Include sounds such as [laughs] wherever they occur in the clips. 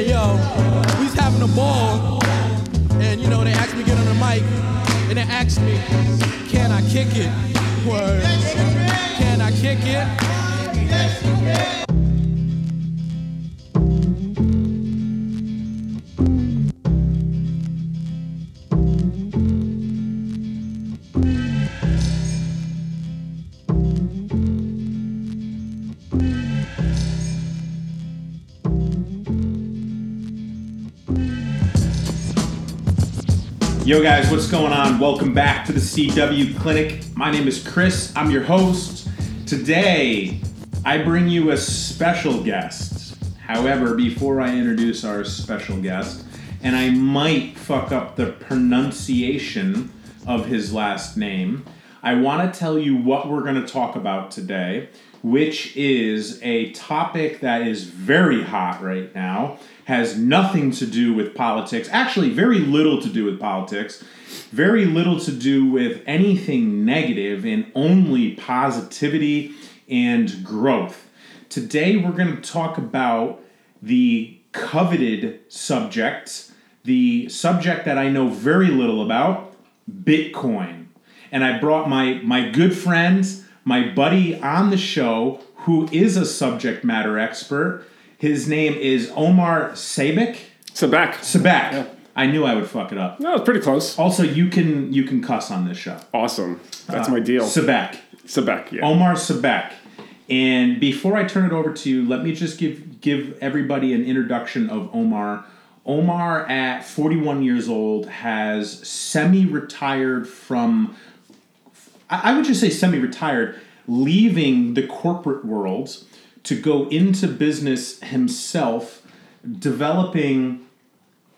Yo, we was having a ball, and you know they asked me to get on the mic, and they asked me, can I kick it? Word. Can I kick it? Yo, guys, what's going on? Welcome back to the CW Clinic. My name is Chris. I'm your host. Today, I bring you a special guest. However, before I introduce our special guest, and I might fuck up the pronunciation of his last name, I want to tell you what we're going to talk about today, which is a topic that is very hot right now has nothing to do with politics, actually, very little to do with politics, very little to do with anything negative, and only positivity and growth. Today, we're going to talk about the coveted subject, the subject that I know very little about Bitcoin. And I brought my, my good friend, my buddy on the show, who is a subject matter expert his name is Omar Sabek. Sabek. Sabek. Yeah. I knew I would fuck it up. No, it's pretty close. Also, you can you can cuss on this show. Awesome. That's uh, my deal. Sabek. Sabak. Yeah. Omar Sabek. And before I turn it over to you, let me just give give everybody an introduction of Omar. Omar, at 41 years old, has semi-retired from. I would just say semi-retired, leaving the corporate world to go into business himself, developing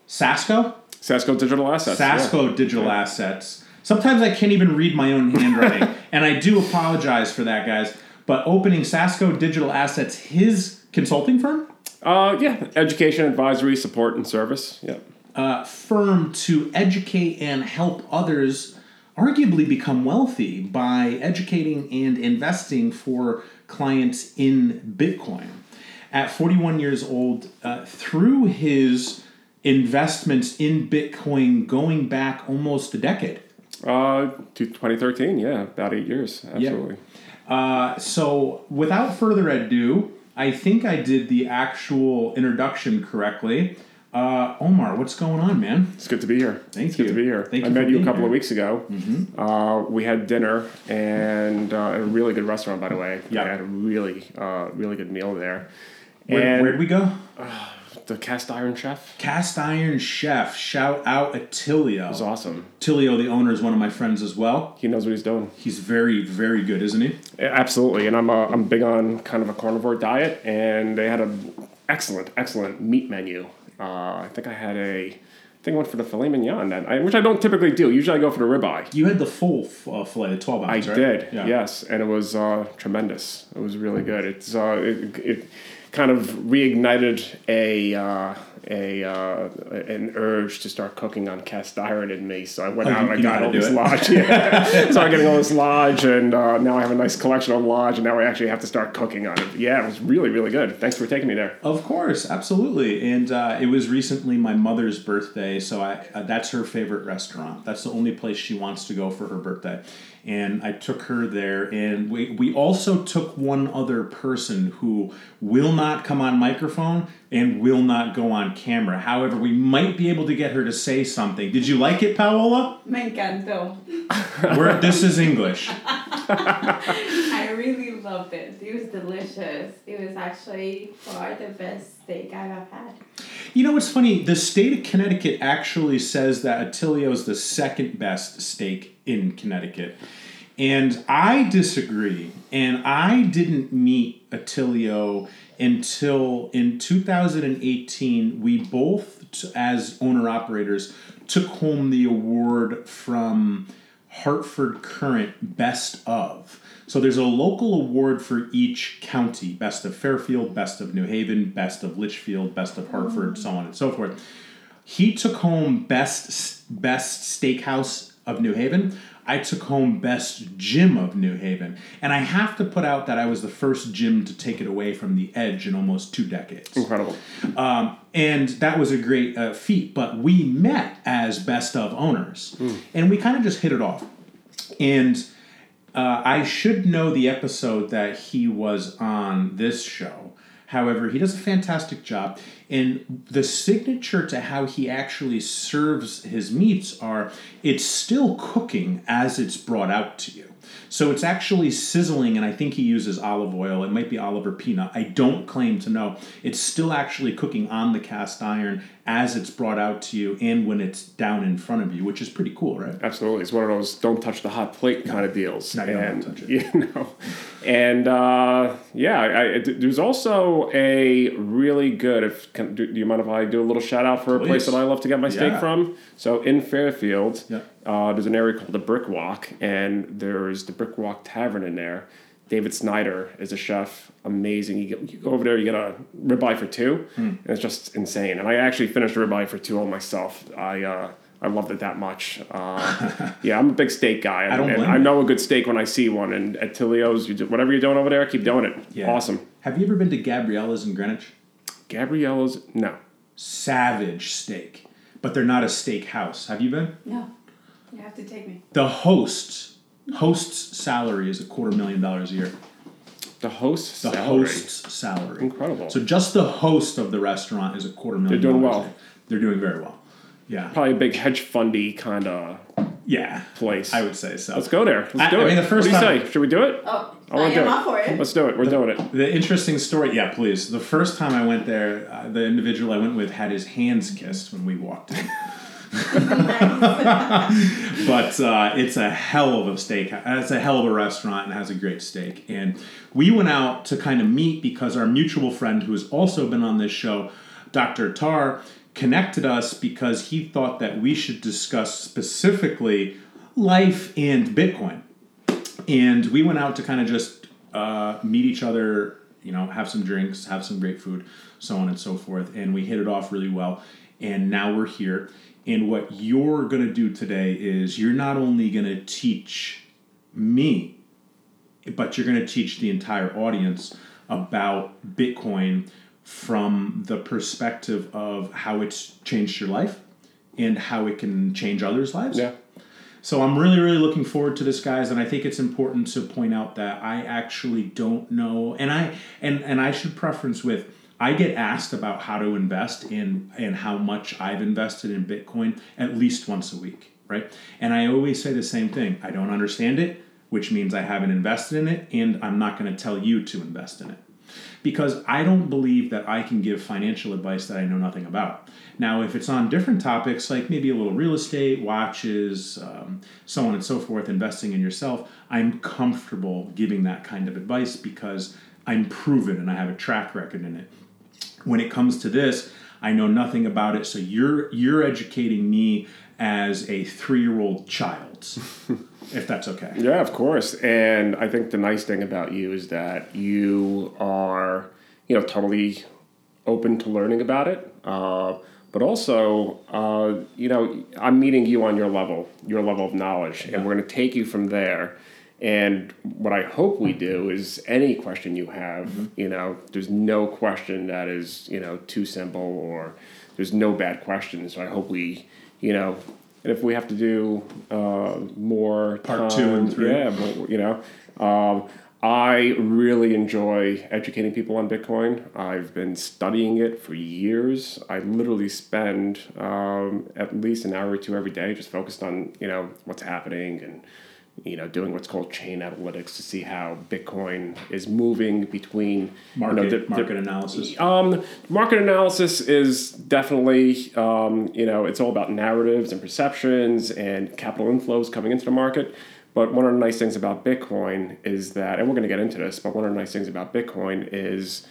Sasco. Sasco Digital Assets. Sasco yeah. Digital yeah. Assets. Sometimes I can't even read my own handwriting, [laughs] and I do apologize for that, guys. But opening Sasco Digital Assets, his consulting firm. Uh, yeah, education, advisory, support, and service. Yeah. Uh, firm to educate and help others arguably become wealthy by educating and investing for clients in Bitcoin. At 41 years old, uh, through his investments in Bitcoin going back almost a decade. Uh, to 2013, yeah, about eight years, absolutely. Yeah. Uh, so, without further ado, I think I did the actual introduction correctly. Uh, Omar, what's going on, man? It's good to be here. Thank it's you. good to be here. Thank I you met you a couple here. of weeks ago. Mm-hmm. Uh, we had dinner and uh, a really good restaurant, by the way. Yeah, I had a really, uh, really good meal there. Where, where'd we go? the Cast Iron Chef. Cast Iron Chef. Shout out Attilio. It was awesome. Attilio, the owner, is one of my friends as well. He knows what he's doing. He's very, very good, isn't he? Absolutely. And I'm uh, I'm big on kind of a carnivore diet, and they had an excellent, excellent meat menu. Uh, I think I had a I think I went for the filet mignon, that I, which I don't typically do. Usually I go for the ribeye. You had the full uh, filet, the 12 ounce, I right? did, Yeah. yes. And it was uh, tremendous. It was really good. It's uh, it, it kind of reignited a uh, a uh, an urge to start cooking on cast iron in me. So I went Oh, out and I you know how got all this it. lodge. [laughs] Yeah. Started getting all this lodge, and uh, now I have a nice collection of lodge, and now I actually have to start cooking on it. Yeah, it was really really good. Thanks for taking me there. Of course, absolutely. And uh, it was recently my mother's birthday, so I uh, that's her favorite restaurant. That's the only place she wants to go for her birthday. And I took her there, and we, we also took one other person who will not come on microphone and will not go on camera. However, we might be able to get her to say something. Did you like it, Paola? Me encantó. [laughs] We're, this is English. [laughs] I really loved it. It was delicious. It was actually far the best steak I've ever had. You know what's funny? The state of Connecticut actually says that Attilio is the second best steak in Connecticut. And I disagree. And I didn't meet Attilio until in 2018, we both, as owner operators, took home the award from Hartford Courant Best of. So there's a local award for each county Best of Fairfield, Best of New Haven, Best of Litchfield, Best of Hartford, mm-hmm. so on and so forth. He took home Best Best Steakhouse of New Haven. I took home best gym of New Haven. And I have to put out that I was the first gym to take it away from the edge in almost two decades. Incredible. Um, and that was a great uh, feat. But we met as best of owners, and we kind of just hit it off. And uh, I should know the episode that he was on this show. However, he does a fantastic job. And the signature to how he actually serves his meats are it's still cooking as it's brought out to you. So it's actually sizzling, and I think he uses olive oil. It might be olive or peanut. I don't claim to know. It's still actually cooking on the cast iron as it's brought out to you and when it's down in front of you, which is pretty cool, right? Absolutely, it's one of those don't touch the hot plate kind of deals. No, you don't and, touch it. [laughs] You know, and uh, yeah, I, I- there's also a really good. If can, do, do you mind if I do a little shout out for a place that I love to get my steak from? So in Fairfield, Yeah. Uh, there's an area called the Brick Walk, and there's the Brick Walk Tavern in there. David Snyder is a chef, amazing. You, get, you go over there, you get a ribeye for two, Hmm. and it's just insane. And I actually finished a ribeye for two on myself. I uh, I loved it that much. Uh, [laughs] yeah, I'm a big steak guy. I don't and I know a good steak when I see one. And Attilio's, you do, whatever you're doing over there, keep doing it. Yeah. Awesome. Have you ever been to Gabriella's in Greenwich? Gabriella's, no. Savage steak, but they're not a steak house. Have you been? No, you have to take me. The host, host's salary is a quarter million dollars a year. The host The salary. host's salary. Incredible. So just the host of the restaurant is a quarter million. They're doing dollars a well. year. They're doing very well. Yeah. Probably a big hedge fundy kind of Yeah. place. I would say so. Let's go there. Let's I- do I it. mean, the first what do you time- say? Should we do it? Oh, I I, wanna do am it. up for it. Let's do it. We're doing it. The interesting story, yeah, please. The first time I went there, uh, the individual I went with had his hands kissed when we walked in. [laughs] [laughs] but uh, it's a hell of a steak. It's a hell of a restaurant and has a great steak. And we went out to kind of meet because our mutual friend, who has also been on this show, Dr. Tar, connected us because he thought that we should discuss specifically life and Bitcoin. And we went out to kind of just uh, meet each other, you know, have some drinks, have some great food, so on and so forth. And we hit it off really well. And now we're here. And what you're going to do today is you're not only going to teach me, but you're going to teach the entire audience about Bitcoin from the perspective of how it's changed your life and how it can change others' lives. Yeah. So I'm really, really looking forward to this, guys, and I think it's important to point out that I actually don't know, and I and and I should preference with I get asked about how to invest in and how much I've invested in Bitcoin at least once a week, right? And I always say the same thing: I don't understand it, which means I haven't invested in it, and I'm not going to tell you to invest in it because I don't believe that I can give financial advice that I know nothing about. Now, if it's on different topics, like maybe a little real estate, watches, um, so on and so forth, investing in yourself, I'm comfortable giving that kind of advice because I'm proven and I have a track record in it. When it comes to this, I know nothing about it, so you're you're educating me as a three-year-old child, [laughs] if that's okay. Yeah, of course. And I think the nice thing about you is that you are, you know, totally open to learning about it. Uh, but also, uh, you know, I'm meeting you on your level, your level of knowledge, and we're going to take you from there. And what I hope we do is any question you have, you know, there's no question that is, you know, too simple or there's no bad question. So I hope we, you know, and if we have to do uh, more Part two and three. yeah, but, you know, um, I really enjoy educating people on Bitcoin. I've been studying it for years. I literally spend um, at least an hour or two every day just focused on you know what's happening and you know doing what's called chain analytics to see how Bitcoin is moving between Market, you know, the- the- market analysis. um, market analysis is definitely, um, you know, it's all about narratives and perceptions and capital inflows coming into the market. But one of the nice things about Bitcoin is that, and we're going to get into this, but one of the nice things about Bitcoin is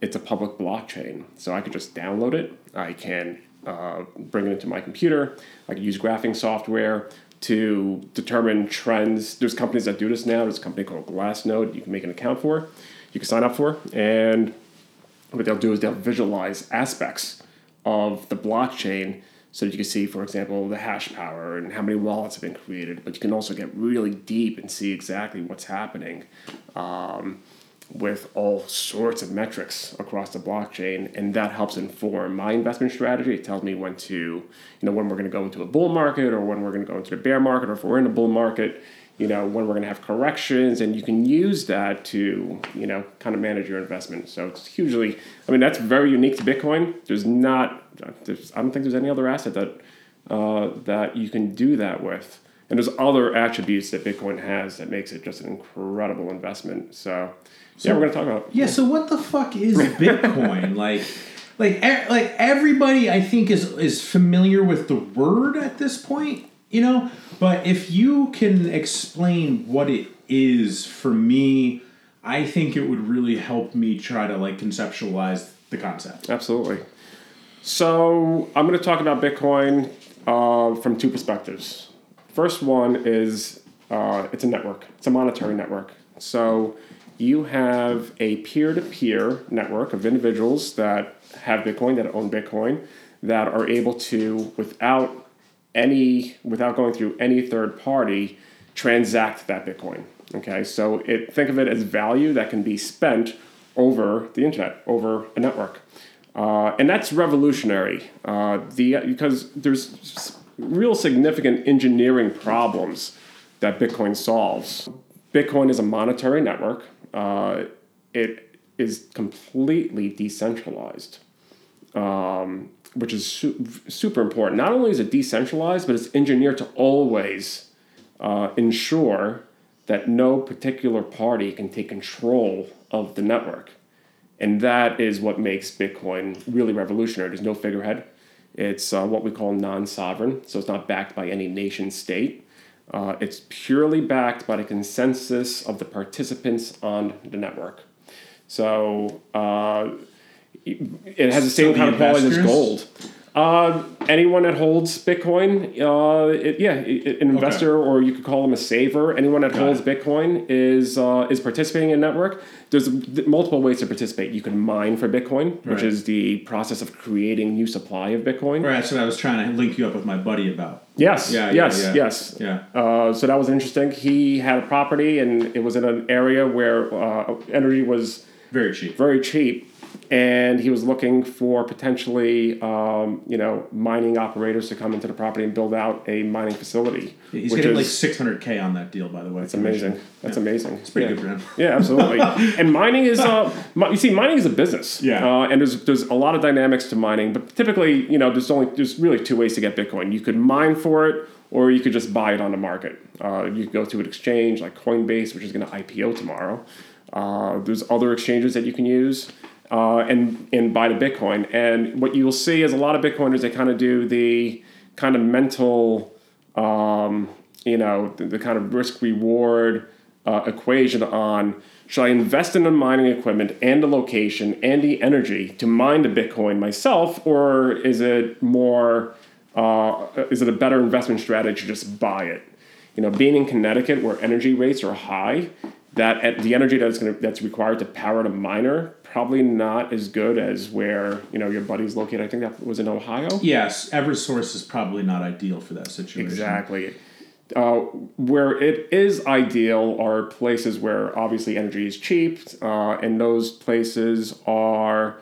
it's a public blockchain. So I could just download it. I can uh, bring it into my computer. I can use graphing software to determine trends. There's companies that do this now. There's a company called Glassnode you can make an account for, you can sign up for, and what they'll do is they'll visualize aspects of the blockchain so that you can see, for example, the hash power and how many wallets have been created. But you can also get really deep and see exactly what's happening um, with all sorts of metrics across the blockchain, and that helps inform my investment strategy. It tells me when to, you know, when we're going to go into a bull market or when we're going to go into the bear market, or if we're in a bull market, you know, when we're going to have corrections, and you can use that to, you know, kind of manage your investment. So it's hugely, I mean, that's very unique to Bitcoin. There's not, there's, I don't think there's any other asset that uh, that you can do that with. And there's other attributes that Bitcoin has that makes it just an incredible investment. So, yeah, we're going to talk about. Yeah. So what the fuck is [laughs] Bitcoin? like, like, e- like everybody, I think is is familiar with the word at this point. You know, but if you can explain what it is for me, I think it would really help me try to like conceptualize the concept. Absolutely. So I'm going to talk about Bitcoin uh, from two perspectives. First one is uh, it's a network. It's a monetary network. So you have a peer-to-peer network of individuals that have Bitcoin that own Bitcoin that are able to without any without going through any third party transact that Bitcoin. Okay, so it think of it as value that can be spent over the internet, over a network. Uh, and that's revolutionary uh, the, because there's real significant engineering problems that Bitcoin solves. Bitcoin is a monetary network. Uh, it is completely decentralized, um, which is su- super important. Not only is it decentralized, but it's engineered to always uh, ensure that no particular party can take control of the network. And that is what makes Bitcoin really revolutionary. There's no figurehead. It's uh, what we call non sovereign, so it's not backed by any nation state. Uh, it's purely backed by the consensus of the participants on the network. So uh, it has the same the kind of quality as gold. Uh, anyone that holds Bitcoin, uh, it, yeah, it, an investor, or you could call them a saver. Anyone that holds it. Bitcoin is uh, is participating in a network. There's multiple ways to participate. You can mine for Bitcoin, which is the process of creating new supply of Bitcoin. Right, that's what I was trying to link you up with my buddy about. Yes, Yeah, yeah, yes, yeah. yes. Yeah. Uh, so that was interesting. He had a property, and it was in an area where uh, energy was Very cheap. very cheap, and he was looking for potentially, um, you know, mining operators to come into the property and build out a mining facility. He's which getting is like 600k on that deal, by the way. it's amazing. That's amazing. It's pretty good for him. Yeah, absolutely. [laughs] and mining is, uh, you see, mining is a business. Yeah. Uh, and there's there's a lot of dynamics to mining, but typically, you know, there's only there's really two ways to get Bitcoin. You could mine for it, or you could just buy it on the market. Uh, you could go to an exchange like Coinbase, which is going to IPO tomorrow. Uh, there's other exchanges that you can use. Uh, and and buy the Bitcoin, and what you will see is a lot of Bitcoiners they kind of do the kind of mental um, you know, the, the kind of risk reward uh, equation on should I invest in the mining equipment and the location and the energy to mine the Bitcoin myself, or is it more, uh, is it a better investment strategy to just buy it? You know, being in Connecticut where energy rates are high, that at the energy that's going that's required to power the miner probably not as good as where you know your buddy's located. I think that was in Ohio. Yes, EverSource is probably not ideal for that situation. Exactly. Uh, where it is ideal are places where obviously energy is cheap, uh, and those places are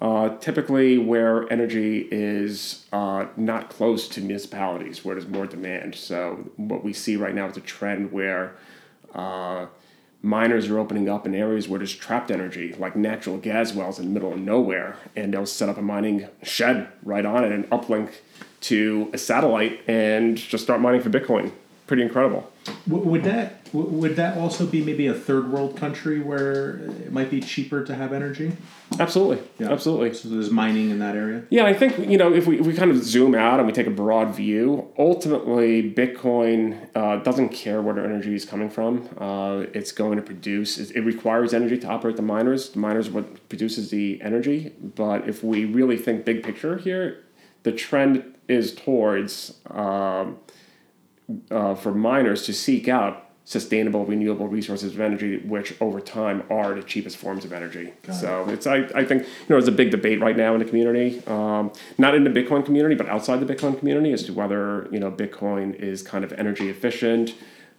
uh, typically where energy is uh, not close to municipalities, where there's more demand. So what we see right now is a trend where uh, miners are opening up in areas where there's trapped energy, like natural gas wells in the middle of nowhere, and they'll set up a mining shed right on it and uplink to a satellite and just start mining for Bitcoin. Pretty incredible. Would that would that also be maybe a third world country where it might be cheaper to have energy? Absolutely. Yeah. Absolutely. So there's mining in that area. Yeah, I think you know if we, if we kind of zoom out and we take a broad view, ultimately Bitcoin uh, doesn't care where the energy is coming from. Uh, it's going to produce. It, requires energy to operate the miners. The miners are what produces the energy. But if we really think big picture here, the trend is towards um, uh, for miners to seek out sustainable renewable resources of energy, which over time are the cheapest forms of energy. so it's I, I think you know there's a big debate right now in the community, um, not in the Bitcoin community, but outside the Bitcoin community as to whether you know Bitcoin is kind of energy efficient,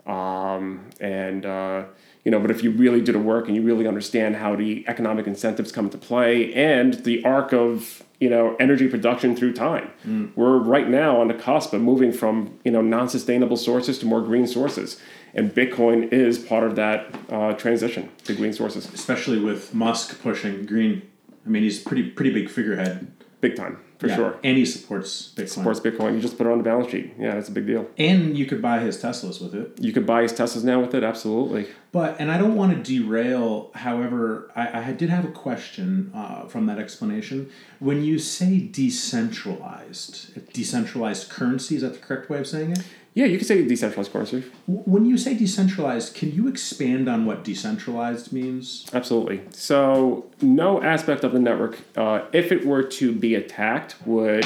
um, and uh, you know, but if you really do the work and you really understand how the economic incentives come into play and the arc of you know energy production through time, we're right now on the cusp of moving from you know non-sustainable sources to more green sources, and Bitcoin is part of that uh, transition to green sources, Especially with Musk pushing green. I mean, he's a pretty pretty big figurehead. Big time for Yeah, sure. and he supports Bitcoin. Supports Bitcoin. You just put it on the balance sheet. Yeah, that's a big deal. And you could buy his Teslas with it. You could buy his Teslas now with it. Absolutely. But and I don't want to derail. However, I, I did have a question uh, from that explanation. When you say decentralized, decentralized currency is that the correct way of saying it? Yeah, you could say decentralized currency. W- When you say decentralized, can you expand on what decentralized means? Absolutely. So, no aspect of the network, uh, if it were to be attacked, would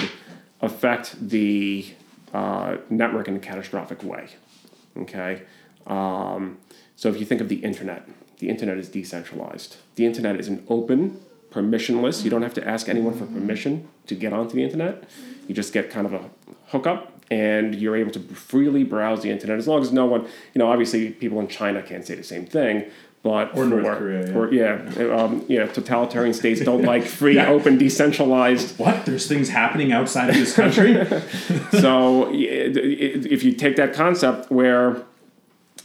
affect the uh, network in a catastrophic way. Okay. Um, so, if you think of the internet, the internet is decentralized. The internet is an open, permissionless. You don't have to ask anyone for permission to get onto the internet. You just get kind of a hookup and you're able to freely browse the internet as long as no one, you know, obviously people in China can't say the same thing, but Or North for- Korea, yeah. or yeah, um, yeah, totalitarian states don't [laughs] like free, Yeah. open, decentralized. What? There's things happening outside of this country? [laughs] so y- it- it- if you take that concept where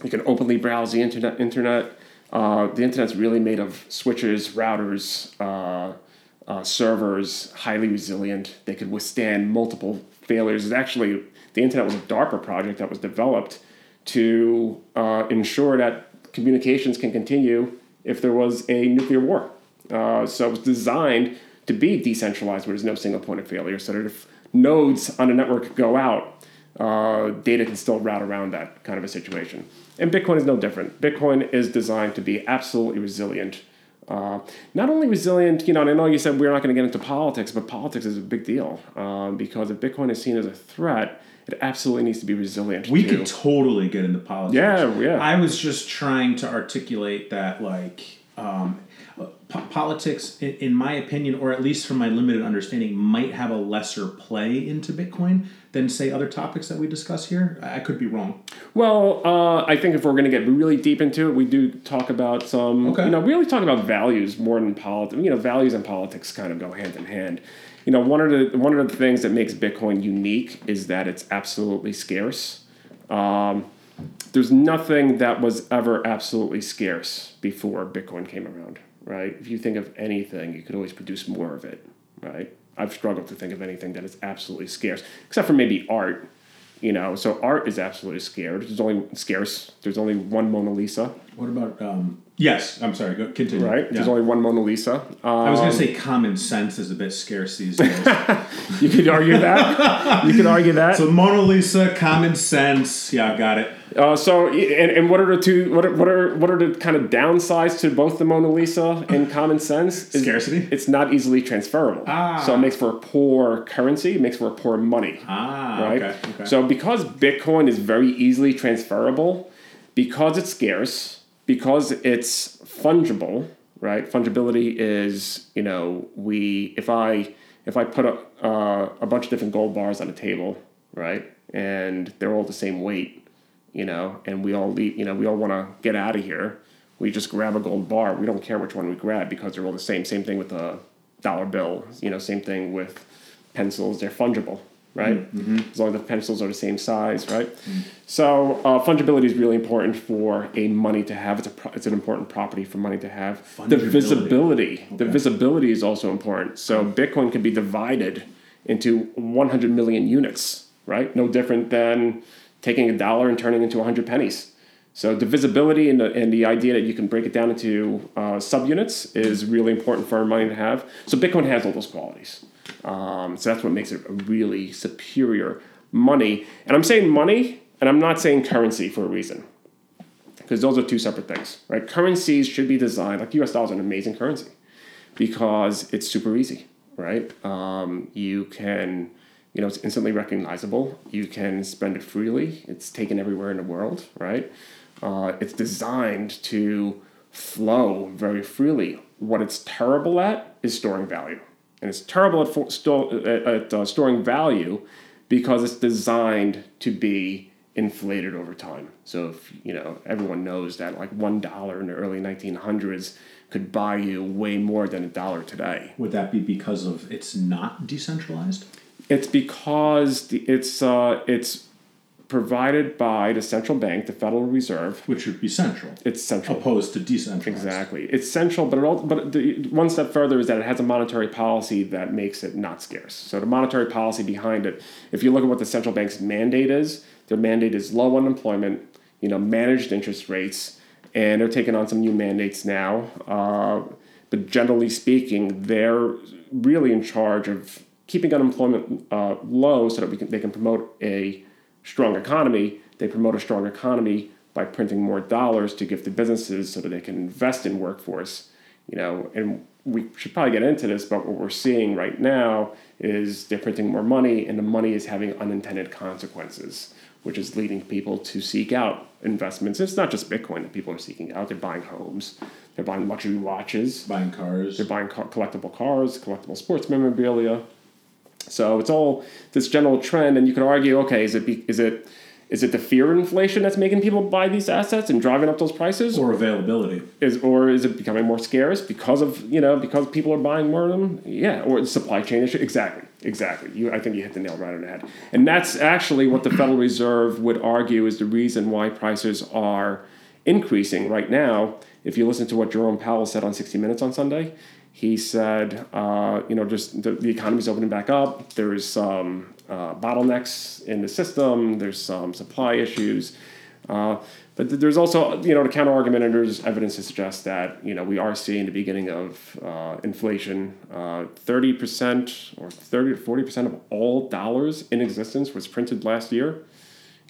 you can openly browse the internet, internet, uh, the internet's really made of switches, routers, uh, uh, servers, highly resilient. They could withstand multiple failures. It's actually the internet was a DARPA project that was developed to uh, ensure that communications can continue if there was a nuclear war. Uh, so it was designed to be decentralized, where there's no single point of failure, so that if nodes on a network go out, uh, data can still route around that kind of a situation. And Bitcoin is no different. Bitcoin is designed to be absolutely resilient. Uh, not only resilient, you know, and I know you said we're not going to get into politics, but politics is a big deal um, because if Bitcoin is seen as a threat, it absolutely needs to be resilient. We too. could totally get into politics. Yeah, yeah. I was just trying to articulate that, like, um, po- politics, in, in my opinion, or at least from my limited understanding, might have a lesser play into Bitcoin than, say, other topics that we discuss here. I could be wrong. Well, uh, I think if we're going to get really deep into it, we do talk about some. Okay. You know, we really talk about values more than politics. You know, values and politics kind of go hand in hand. You know, one of the one of the things that makes Bitcoin unique is that it's absolutely scarce. Um, there's nothing that was ever absolutely scarce before Bitcoin came around, right? If you think of anything, you could always produce more of it, right? I've struggled to think of anything that is absolutely scarce, except for maybe art. You know, so art is absolutely scarce. There's only scarce. There's only one Mona Lisa, What about. Um, yes, I'm sorry, go, continue. right? Yeah. There's only one Mona Lisa. Um, I was going to say common sense is a bit scarce these days. [laughs] you could argue that. you could argue that. so Mona Lisa, common sense. Yeah, got it. Uh, so, and, and what are the two? What are, what are what are the kind of downsides to both the Mona Lisa and common sense? Is Scarcity? It's not easily transferable. Ah. So it makes for a poor currency. It makes for a poor money. Ah, right? okay. okay. So because Bitcoin is very easily transferable, because it's scarce, because it's fungible, right? Fungibility is, you know, we if I if I put a uh, a bunch of different gold bars on a table, right, and they're all the same weight, you know, and we all leave, you know, we all want to get out of here. We just grab a gold bar. We don't care which one we grab because they're all the same. Same thing with a dollar bill. You know, same thing with pencils. They're fungible, right? As long as the pencils are the same size, right? So uh, fungibility is really important for a money to have. It's a pro- it's an important property for money to have. The visibility, the Okay. visibility is also important. So Bitcoin can be divided into 100 million units, right? No different than taking a dollar and turning it into 100 pennies. So divisibility and the, and the idea that you can break it down into uh, subunits is really important for our money to have. So Bitcoin has all those qualities. Um, so that's what makes it a really superior money. And I'm saying money, and I'm not saying currency for a reason, because those are two separate things, right? Currencies should be designed like U.S. dollars are an amazing currency because it's super easy, right? Um, you can, you know, it's instantly recognizable. You can spend it freely. It's taken everywhere in the world, right? Uh, it's designed to flow very freely. What it's terrible at is storing value, and it's terrible at, for, sto- at, at uh, storing value because it's designed to be inflated over time. So if you know everyone knows that like one dollar in the early 1900s could buy you way more than a dollar today. Would that be because of it's not decentralized? It's because the, it's uh, it's provided by the central bank, the Federal Reserve. Which would be central, It's central. opposed to decentralized. Exactly. It's central, but it all, but the, one step further is that it has a monetary policy that makes it not scarce. So the monetary policy behind it, if you look at what the central bank's mandate is, their mandate is low unemployment, you know, managed interest rates, and they're taking on some new mandates now. Uh, but generally speaking, they're really in charge of keeping unemployment uh, low so that we can, they can promote a strong economy. They promote a strong economy by printing more dollars to give to businesses so that they can invest in workforce. You know, and we should probably get into this, but what we're seeing right now is they're printing more money, and the money is having unintended consequences, which is leading people to seek out investments. It's not just Bitcoin that people are seeking out; they're buying homes, they're buying luxury watches, Buying cars. they're buying car- collectible cars, collectible sports memorabilia. So it's all this general trend, and you could argue, okay, is it be, is it is it the fear of inflation that's making people buy these assets and driving up those prices, or availability. is or is it becoming more scarce because of you know because people are buying more of them? Yeah, or supply chain issue. Exactly, exactly. You, I think you hit the nail right on the head, and that's actually what the [clears throat] Federal Reserve would argue is the reason why prices are increasing right now. If you listen to what Jerome Powell said on 60 Minutes on Sunday, he said, uh, you know, just the, the economy's opening back up. There's some uh, bottlenecks in the system. There's some supply issues. Uh, but th- there's also, you know, the counter argument, and there's evidence to suggest that, you know, we are seeing the beginning of uh, inflation. Uh, 30% or 30 to 40% of all dollars in existence was printed last year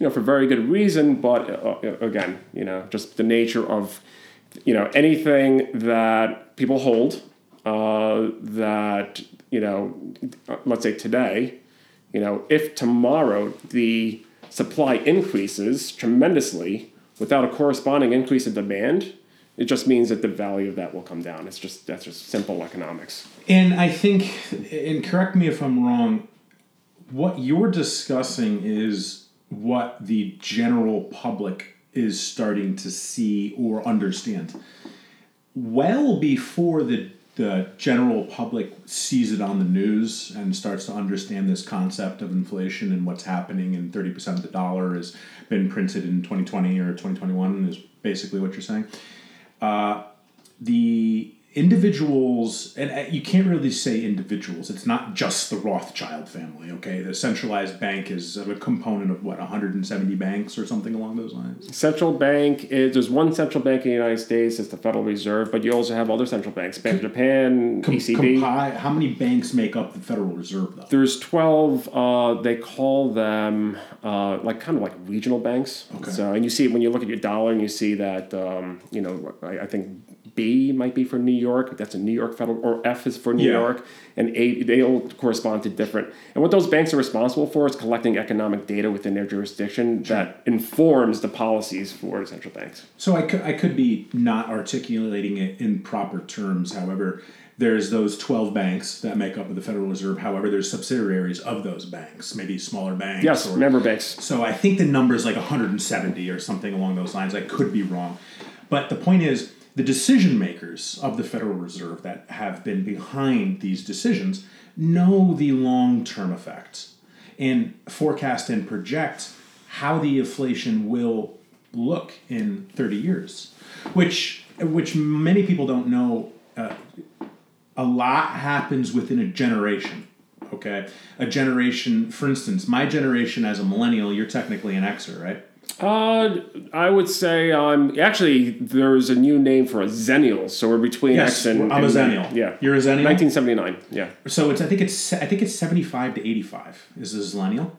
you know, for very good reason, but uh, again, you know, just the nature of, you know, anything that people hold uh, that, you know, let's say today, you know, if tomorrow the supply increases tremendously without a corresponding increase in demand, it just means that the value of that will come down. It's just that's just simple economics. And I think, and correct me if I'm wrong, what you're discussing is what the general public is starting to see or understand. Well before the the general public sees it on the news and starts to understand this concept of inflation and what's happening and 30% of the dollar has been printed in 2020 or 2021 is basically what you're saying. Uh, the individuals and uh, you can't really say individuals it's not just the rothschild family okay the centralized bank is a component of what 170 banks or something along those lines Central bank is there's one central bank in the United States, it's the Federal Reserve, but you also have other central banks, Bank of Japan, Com- ECB. compi- how many banks make up the federal reserve though There's 12, uh, they call them uh, like kind of like regional banks. Okay. So, and you see when you look at your dollar and you see that, um, you know, I, I think B might be for New York, that's a New York federal, or F is for New Yeah. York, and A, they all correspond to different. And what those banks are responsible for is collecting economic data within their jurisdiction that informs the policies for central banks. So I could, I could be not articulating it in proper terms. However, there's those 12 banks that make up the Federal Reserve. However, there's subsidiaries of those banks, maybe smaller banks. Yes, or, member banks. So I think the number is like 170 or something along those lines. I could be wrong. But the point is, the decision makers of the Federal Reserve that have been behind these decisions know the long term effects and forecast and project how the inflation will look in 30 years, which, which many people don't know. Uh, a lot happens within a generation. Okay, a generation. For instance, my generation as a millennial, you're technically an Xer, right? Uh, I would say um, actually there's a new name for a Xennial, so we're between X and I'm a Xennial. Yeah, you're a Xennial. 1979. Yeah, So it's I think it's I think it's 75 to 85 is a zillennial.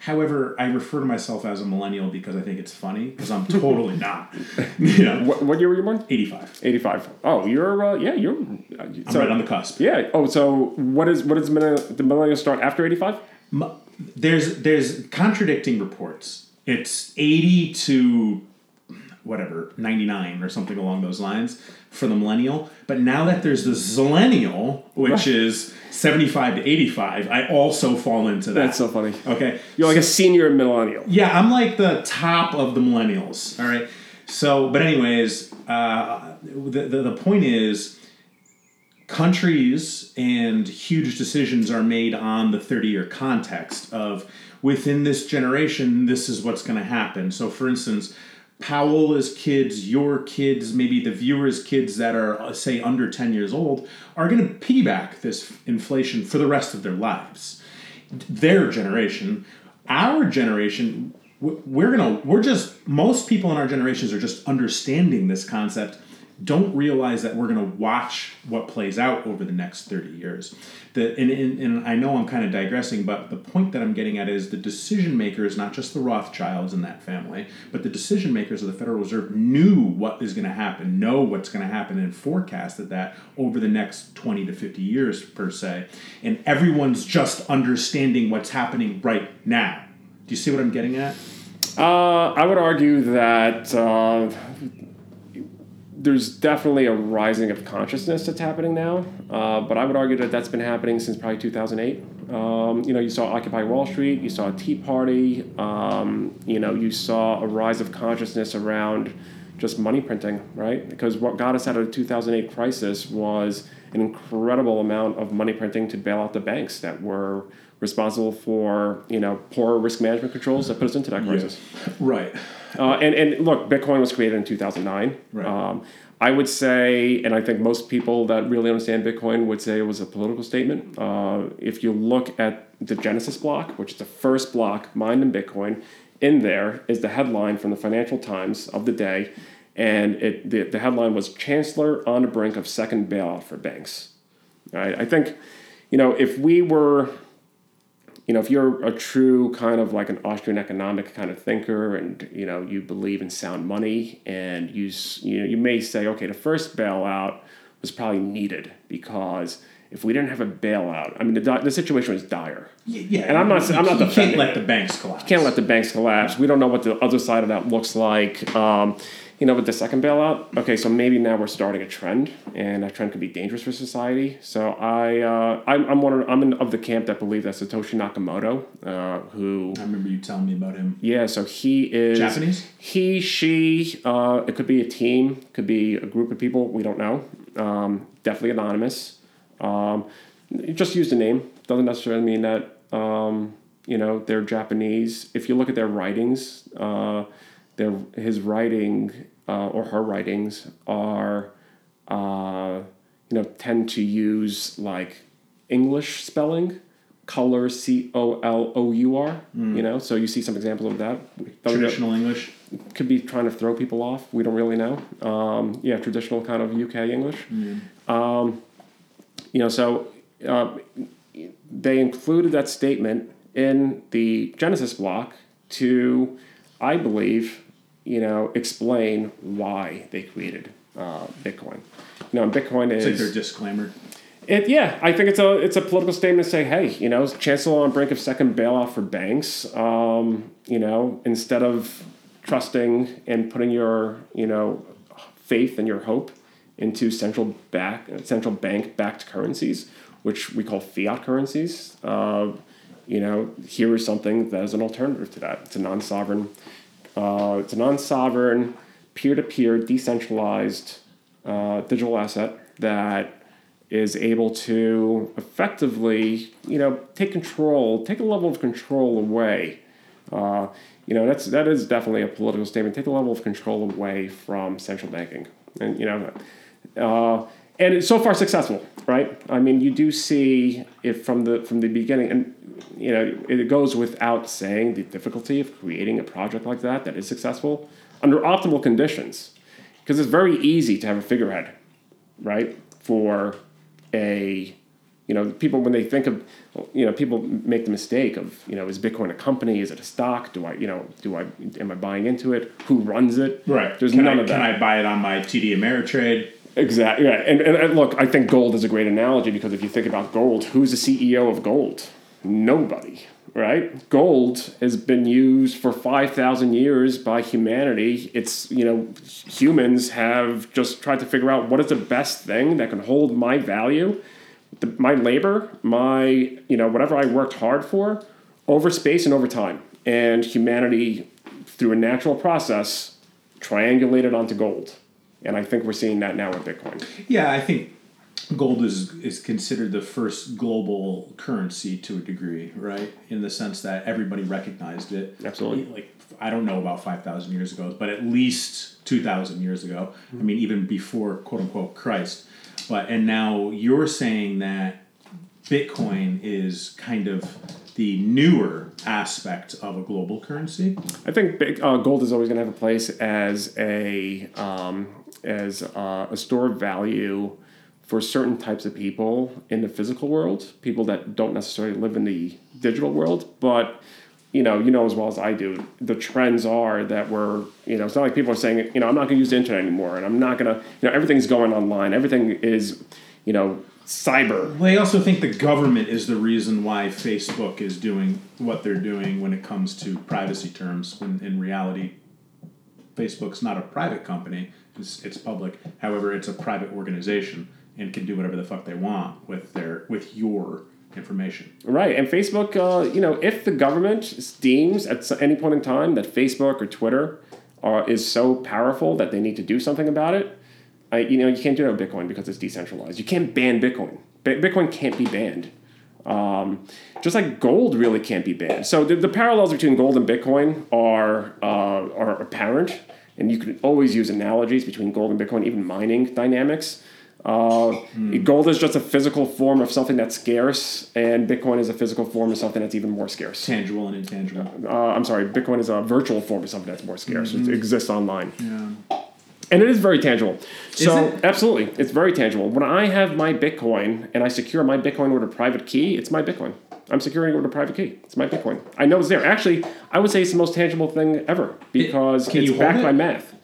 However, I refer to myself as a millennial because I think it's funny because I'm totally [laughs] not. you know, what, what year were you born? 85. 85. Oh, you're uh, yeah, you're. Uh, I'm so, right on the cusp. Yeah. Oh, so what is what is millennial, the millennial start after 85? There's there's contradicting reports. It's 80 to whatever 99 or something along those lines for the millennial. But now that there's the zillennial, which Right. is 75 to 85, I also fall into that. That's so funny. Okay. You're like a senior millennial. Yeah, I'm like the top of the millennials. All right. So, but anyways, uh, the, the the point is, countries and huge decisions are made on the 30 year context of within this generation, this is what's going to happen. So, for instance. Powell's kids, your kids, maybe the viewers' kids that are, uh, say, under 10 years old, are going to piggyback this inflation for the rest of their lives their generation our generation we're gonna we're just most people in our generations are just understanding this concept don't realize that we're gonna watch what plays out over the next 30 years. The and, and, and i know i'm kind of digressing but the point that i'm getting at is the decision makers not just the rothschilds in that family but the decision makers of the federal reserve knew what is going to happen know what's going to happen and forecasted that over the next 20 to 50 years per se. And everyone's just understanding what's happening right now. Do you see what i'm getting at? Uh, I would argue that uh, there's definitely a rising of consciousness that's happening now, uh, but I would argue that that's been happening since probably 2008. Um, you know, you saw Occupy Wall Street, you saw a Tea Party, um, you know, you saw a rise of consciousness around just money printing, right? Because what got us out of the 2008 crisis was an incredible amount of money printing to bail out the banks that were responsible for, you know, poor risk management controls that put us into that crisis. [laughs] right Uh, and, and look, Bitcoin was created in 2009. Right. Um, I would say, and I think most people that really understand Bitcoin would say it was a political statement. Uh, if you look at the Genesis block, which is the first block mined in Bitcoin, in there is the headline from the Financial Times of the day. And it, the, the headline was Chancellor on the brink of second bailout for banks. Right? I think, you know, if we were you know, if you're a true kind of like an Austrian economic kind of thinker, and you know you believe in sound money, and you you know you may say, okay, the first bailout was probably needed because if we didn't have a bailout, I mean the, di- the situation was dire. Y- yeah And I'm not- you- I'm not you can't let the banks collapse Can't let the banks collapse. We don't know what the other side of that looks like. Um, you know, with the second bailout, okay, so maybe now we're starting a trend, and that trend could be dangerous for society. So I, uh, I'm, I'm one of, I'm in, of the camp that believe that Satoshi Nakamoto, uh, who i remember you telling me about him yeah, so he is Japanese? He, she, uh, it could be a team, could be a group of people. We don't know. Um, definitely anonymous. Um, just use the name doesn't necessarily mean that um, you know they're Japanese. If you look at their writings, uh, their his writing uh, or her writings are uh, you know tend to use like English spelling. Color C O L O U R, you know, so you see some examples of that. traditional english could be trying to throw people off. We don't really know. Um, yeah, traditional kind of UK English. Um, you know, so uh, they included that statement in the Genesis block to, I believe, you know, explain why they created uh, Bitcoin. You know, and Bitcoin is it's like their disclaimer it, yeah, I think it's a it's a political statement to say, hey, you know, Chancellor on brink of second bailout for banks. Um, you know, instead of trusting and putting your you know faith and your hope into central back central bank backed currencies, which we call fiat currencies. Uh, you know, here is something that is an alternative to that. It's a non sovereign. Uh, it's a non sovereign, peer to peer, decentralized uh, digital asset that is able to effectively, you know, take control, take a level of control away. Uh, you know, that's that is definitely a political statement. Take a level of control away from central banking, and you know, uh, and it's so far successful, right? I mean, you do see it from the from the beginning, and you know, it goes without saying the difficulty of creating a project like that that is successful under optimal conditions, because it's very easy to have a figurehead, right? For a you know people when they think of you know people make the mistake of you know is bitcoin a company? Is it a stock? Do i you know do i am i buying into it? Who runs it? Right. There's can none I, of that. can i buy it on my td ameritrade? Exactly yeah and, and, and look i think gold is a great analogy because if you think about gold who's the ceo of gold nobody right? Gold has been used for 5,000 years by humanity. It's, you know, humans have just tried to figure out what is the best thing that can hold my value, the, my labor, my, you know, whatever I worked hard for over space and over time. And humanity, through a natural process, triangulated onto gold. And I think we're seeing that now with Bitcoin. Yeah, I think gold is is considered the first global currency to a degree, right? In the sense that everybody recognized it. Absolutely. Like I don't know about five thousand years ago, but at least two thousand years ago. I mean, even before quote unquote Christ. But and now you're saying that Bitcoin is kind of the newer aspect of a global currency. I think big, uh, gold is always going to have a place as a um, as uh, a store of value for certain types of people in the physical world, people that don't necessarily live in the digital world, but you know, you know as well as I do, the trends are that we're, you know, it's not like people are saying, you know, I'm not going to use the internet anymore, and I'm not going to, you know, everything's going online, everything is, you know, cyber. Well, I also think the government is the reason why Facebook is doing what they're doing when it comes to privacy terms. When in reality, Facebook's not a private company; it's, it's public. However, it's a private organization and can do whatever the fuck they want with their with your information. Right, and Facebook, uh, you know, if the government deems at any point in time that Facebook or Twitter are, is so powerful that they need to do something about it, I, you know, you can't do it with Bitcoin because it's decentralized. You can't ban Bitcoin. Bitcoin can't be banned. Um, just like gold really can't be banned. So the, the parallels between gold and Bitcoin are uh, are apparent, and you can always use analogies between gold and Bitcoin, even mining dynamics. Uh, mm. Gold is just a physical form of something that's scarce, and Bitcoin is a physical form of something that's even more scarce. Tangible and intangible. Uh, I'm sorry, Bitcoin is a virtual form of something that's more scarce. Mm-hmm. It exists online. Yeah. And it is very tangible. So absolutely, it's very tangible. When I have my Bitcoin and I secure my Bitcoin with a private key, it's my Bitcoin. I'm securing it with a private key. It's my Bitcoin. I know it's there. Actually, I would say it's the most tangible thing ever because it, it's backed by math.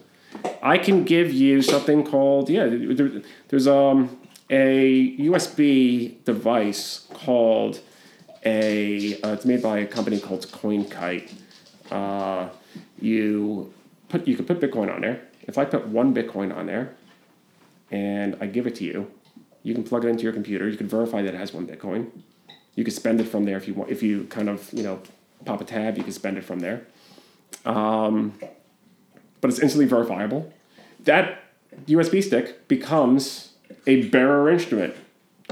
I can give you something called yeah. There, there's um a USB device called a. Uh, it's made by a company called CoinKite. Uh, you put you can put Bitcoin on there if I put one Bitcoin on there and I give it to you, you can plug it into your computer. You can verify that it has one Bitcoin. You can spend it from there if you want. If you kind of you know pop a tab, you can spend it from there. Um, but it's instantly verifiable. That USB stick becomes a bearer instrument,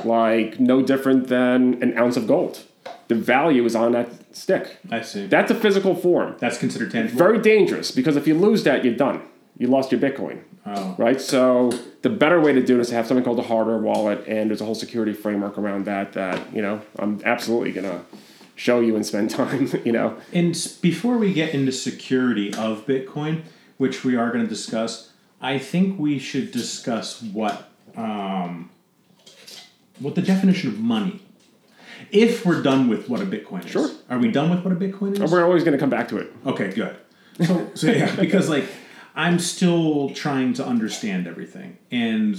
like no different than an ounce of gold. The value is on that stick. I see. That's a physical form. That's considered tangible. Very dangerous because if you lose that, you're done you lost your Bitcoin. Oh. Right? So the better way to do it is to have something called a hardware wallet, and there's a whole security framework around that that, you know, I'm absolutely going to show you and spend [laughs] time, you know. And before we get into security of Bitcoin, which we are going to discuss, I think we should discuss what um, what the definition of money. If we're done with what a Bitcoin is. Sure. Are we done with what a Bitcoin is? We're always going to come back to it. Okay, good. So, so yeah, because like I'm still trying to understand everything, and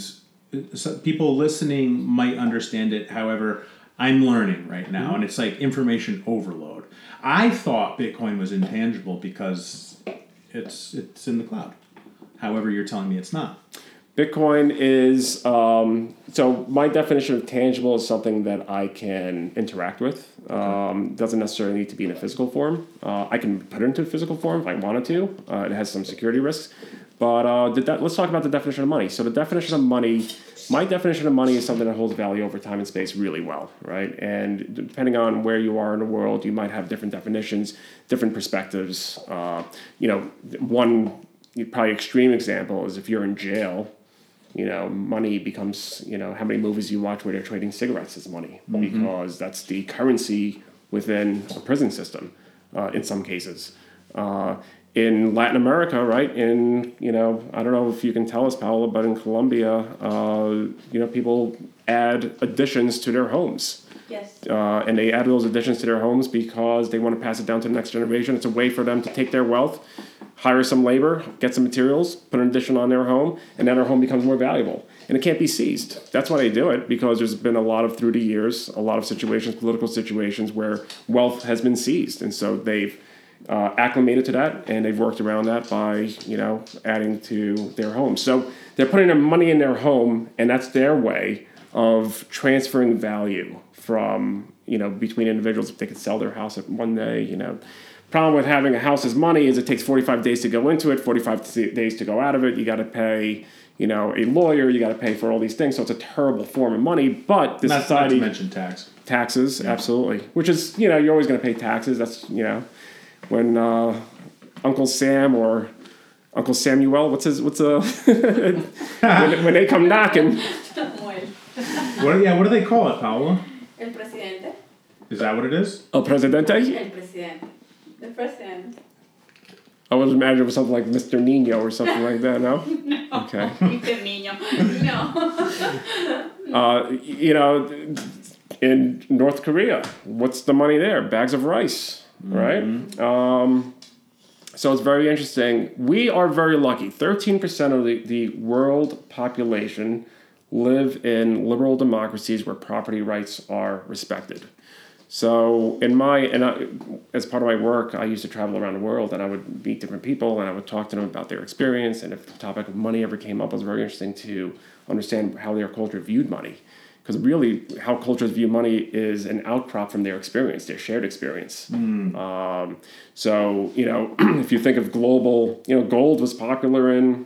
so people listening might understand it. However, I'm learning right now, mm-hmm. and it's like information overload. I thought Bitcoin was intangible because it's it's in the cloud. However, you're telling me it's not. Bitcoin is um, so my definition of tangible is something that I can interact with. Um, doesn't necessarily need to be in a physical form. Uh, I can put it into a physical form if I wanted to. Uh, it has some security risks, but uh, de- let's talk about the definition of money. So the definition of money, my definition of money is something that holds value over time and space really well, right? And depending on where you are in the world, you might have different definitions, different perspectives. Uh, you know, one probably extreme example is if you're in jail you know, money becomes, you know, how many movies you watch where they're trading cigarettes as money mm-hmm. because that's the currency within a prison system uh, in some cases. Uh, in Latin America, right? In you know, I don't know if you can tell us, Paola, but in Colombia, uh, you know, people add additions to their homes. Yes. Uh, and they add those additions to their homes because they want to pass it down to the next generation. It's a way for them to take their wealth hire some labor, get some materials, put an addition on their home, and then their home becomes more valuable. And and it can't be seized. That's why they do it because there's been a lot of through the years, a lot of situations, political situations where wealth has been seized, and so they've uh, acclimated to that and they've worked around that by you know adding to their home. So they're putting their money in their home, and that's their way of transferring value from you know between individuals. If they could sell their house at one day, you know. Problem with having a house as money is it takes 45 days to go into it, 45 days to go out of it. You got to pay, you know, a lawyer. You got to pay for all these things. So it's a terrible form of money. But the Not, not to society mention tax. taxes, absolutely. Which is you know you're always going to pay taxes. That's you know when uh, Uncle Sam or Uncle Samuel, what's his what's a [laughs] when, when they come knocking. Samuel. What, yeah, what do they call it, Paolo? El presidente. Is that what it is? El Presidente. El presidente. The president. I was imagining it was something like Mr. Nino or something like that. No. [laughs] Okay. [laughs] Este niño. No. Uh, you know, in North Korea, what's the money there? Bags of rice, right? Um, so it's very interesting. We are very lucky. 13% of the, the world population live in liberal democracies where property rights are respected. So in my and I, as part of my work, I used to travel around the world, and I would meet different people, and I would talk to them about their experience. And if the topic of money ever came up, it was very interesting to understand how their culture viewed money, because really, how cultures view money is an outcrop from their experience, their shared experience. Um, so you know, [clears throat] if you think of global, you know, gold was popular in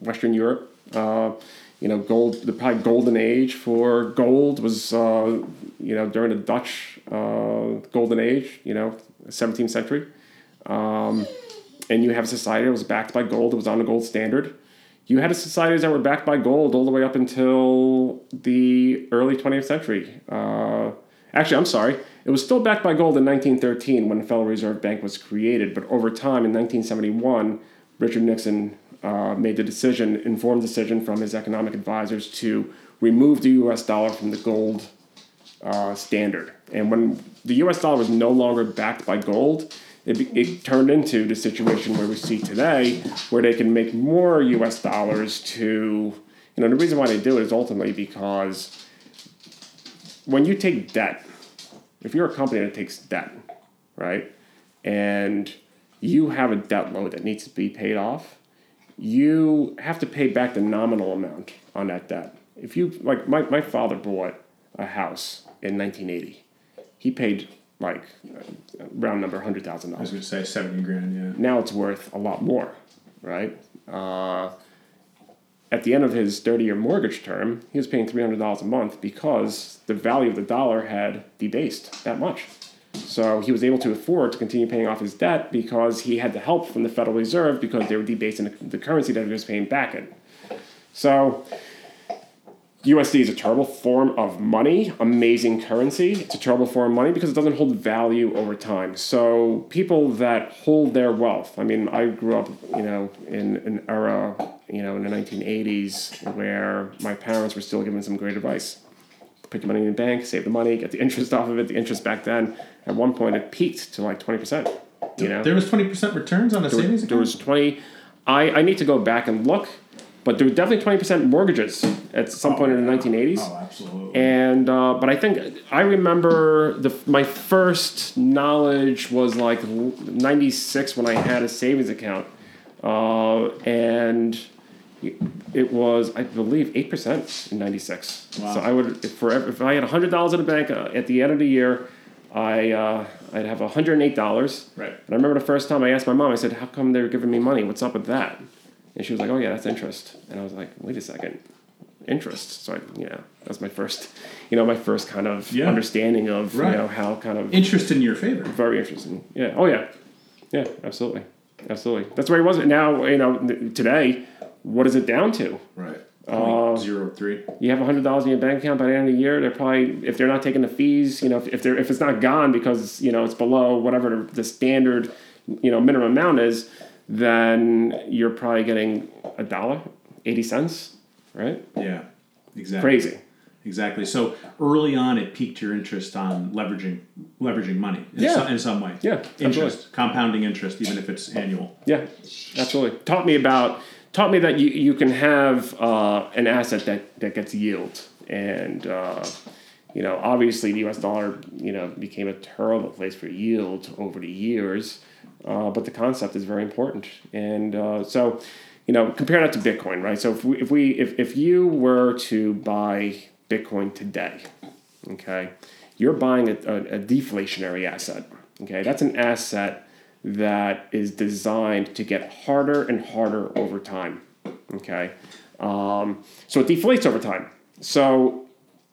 Western Europe. Uh, you know, gold, the probably golden age for gold was, uh, you know, during the Dutch uh, golden age, you know, 17th century. Um, and you have a society that was backed by gold, it was on the gold standard. You had societies that were backed by gold all the way up until the early 20th century. Uh, actually, I'm sorry, it was still backed by gold in 1913 when the Federal Reserve Bank was created, but over time in 1971, Richard Nixon uh, made the decision, informed decision from his economic advisors to remove the U.S. dollar from the gold uh, standard. And when the U.S. dollar was no longer backed by gold, it, it turned into the situation where we see today, where they can make more U.S. dollars to, you know, the reason why they do it is ultimately because when you take debt, if you're a company that takes debt, right, and you have a debt load that needs to be paid off, you have to pay back the nominal amount on that debt. If you like, my, my father bought a house in 1980. He paid like uh, round number hundred thousand dollars. I was to say 70 grand, yeah. Now it's worth a lot more, right? Uh, at the end of his 30 year mortgage term, he was paying $300 a month because the value of the dollar had debased that much. So he was able to afford to continue paying off his debt because he had the help from the Federal Reserve because they were debasing the, the currency that he was paying back in. So USD is a terrible form of money, amazing currency. It's a terrible form of money because it doesn't hold value over time. So people that hold their wealth, I mean, I grew up, you know, in an era, you know, in the 1980s where my parents were still giving some great advice. Put your money in the bank, save the money, get the [laughs] interest off of it. The interest back then, at one point, it peaked to like 20%. You know? There was 20% returns on a There, savings there account? was 20 I, I need to go back and look but there were definitely 20% mortgages at some point in the 1980s Oh, absolutely. and uh, but I think I remember the my first knowledge was like '96 when I had a savings account, uh, and it was I believe eight percent in '96. Wow. So I would if for if I had hundred dollars in the bank uh, at the end of the year, I uh, I'd have hundred and eight dollars. Right. And I remember the first time I asked my mom, I said, "How come they're giving me money? What's up with that?" And she was like, "Oh yeah, that's interest." And I was like, "Wait a second, interest?" So I, yeah, that's my first, [laughs] you know, my first kind of Yeah. understanding of Right. you know how kind of Interest in your favor. very interesting. Yeah. Oh yeah. Yeah. Absolutely. Absolutely. That's where he was. Now you know today, what is it down to? Right. Uh, zero three. You have hundred dollars in your bank account by the end of the year. They're probably if they're not taking the fees, you know, if, if they're if it's not gone because you know it's below whatever the standard, you know, minimum amount is, then you're probably getting a dollar, eighty cents, right? Yeah. Exactly. Crazy. Exactly. So early on, it piqued your interest on leveraging leveraging money in, Yeah. some, in some way. Yeah, Interest, absolutely. compounding interest, even if it's annual. Yeah, absolutely. Taught me about taught me that you, you can have uh, an asset that, that gets yield. And, uh, you know, obviously the US dollar, you know, became a terrible place for yield over the years. Uh, but the concept is very important. And uh, so, you know, compare that to Bitcoin, right? So if we, if we if, if you were to buy Bitcoin today, okay, you're buying a, a, a deflationary asset. Okay, that's an asset that is designed to get harder and harder over time. Okay, um, so it deflates over time. So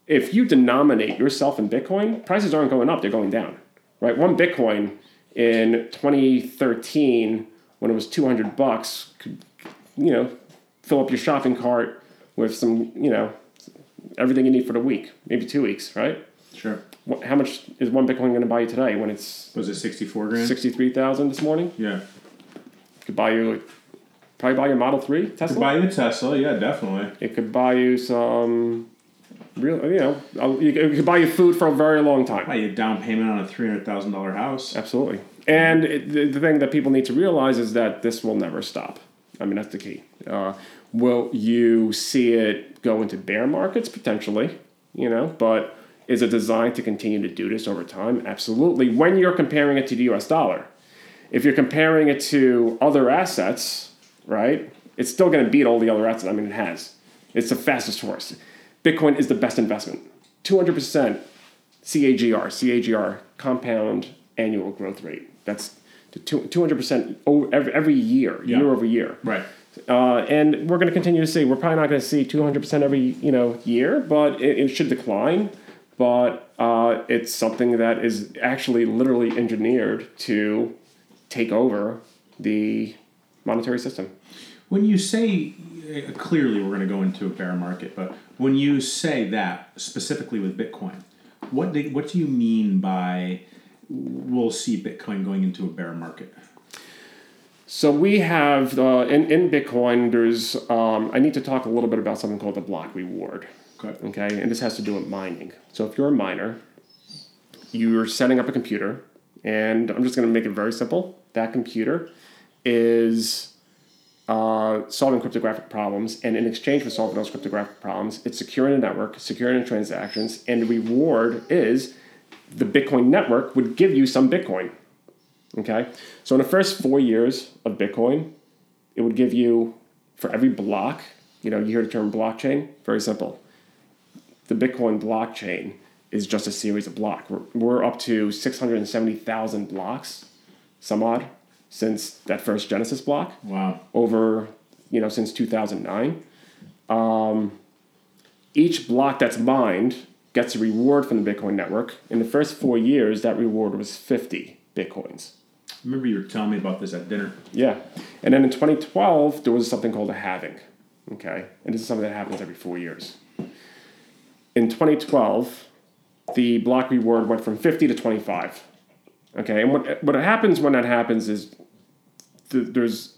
if you denominate yourself in Bitcoin, prices aren't going up; they're going down. Right? One Bitcoin in 2013, when it was 200 bucks, could you know fill up your shopping cart with some you know everything you need for the week, maybe two weeks, right? Sure. What, how much is one Bitcoin going to buy you today when it's Was it 64 grand? sixty three thousand this morning? Yeah. Could buy you probably buy your Model Three Tesla. Could buy you a Tesla, yeah, definitely. it could buy you some real, you know, you could- it buy you food for a very long time. Buy you a down payment on a $300,000 house. Absolutely. And it, the, the thing that people need to realize is that this will never stop. I mean, that's the key. Uh, will you see it go into bear markets potentially? You know, but is it designed to continue to do this over time? Absolutely. When you're comparing it to the U.S. dollar, if you're comparing it to other assets, right, it's still going to beat all the other assets. I mean, it has. It's the fastest horse. Bitcoin is the best investment. 200% CAGR, CAGR, compound annual growth rate. That's two- 200% over every, every year, Yeah. year over year. Right. Uh, and we're going to continue to see. We're probably not going to see 200% every you know year, but it, it should decline. But uh, it's something that is actually literally engineered to take over the monetary system. When you say, uh, clearly we're going to go into a bear market, but when you say that specifically with Bitcoin, what do, what do you mean by we'll see Bitcoin going into a bear market? So we have uh, in in Bitcoin. There's um, I need to talk a little bit about something called the block reward. Okay. Okay, and this has to do with mining. So if you're a miner, you're setting up a computer, and I'm just going to make it very simple. That computer is uh, solving cryptographic problems, and in exchange for solving those cryptographic problems, it's securing the network, securing the transactions, and the reward is the Bitcoin network would give you some Bitcoin. Okay, so in the first four years of Bitcoin, it would give you for every block. You know, you hear the term blockchain. Very simple the Bitcoin blockchain is just a series of blocks. We're, we're up to 670,000 blocks, some odd, since that first Genesis block Wow. over, you know, since 2009. Um, each block that's mined gets a reward from the Bitcoin network. In the first four years, that reward was 50 Bitcoins. I remember you were telling me about this at dinner. Yeah. And then in 2012, there was something called a halving. Okay. And this is something that happens every four years. In 2012, the block reward went from 50 to 25. Okay. And what, what happens when that happens is th- there's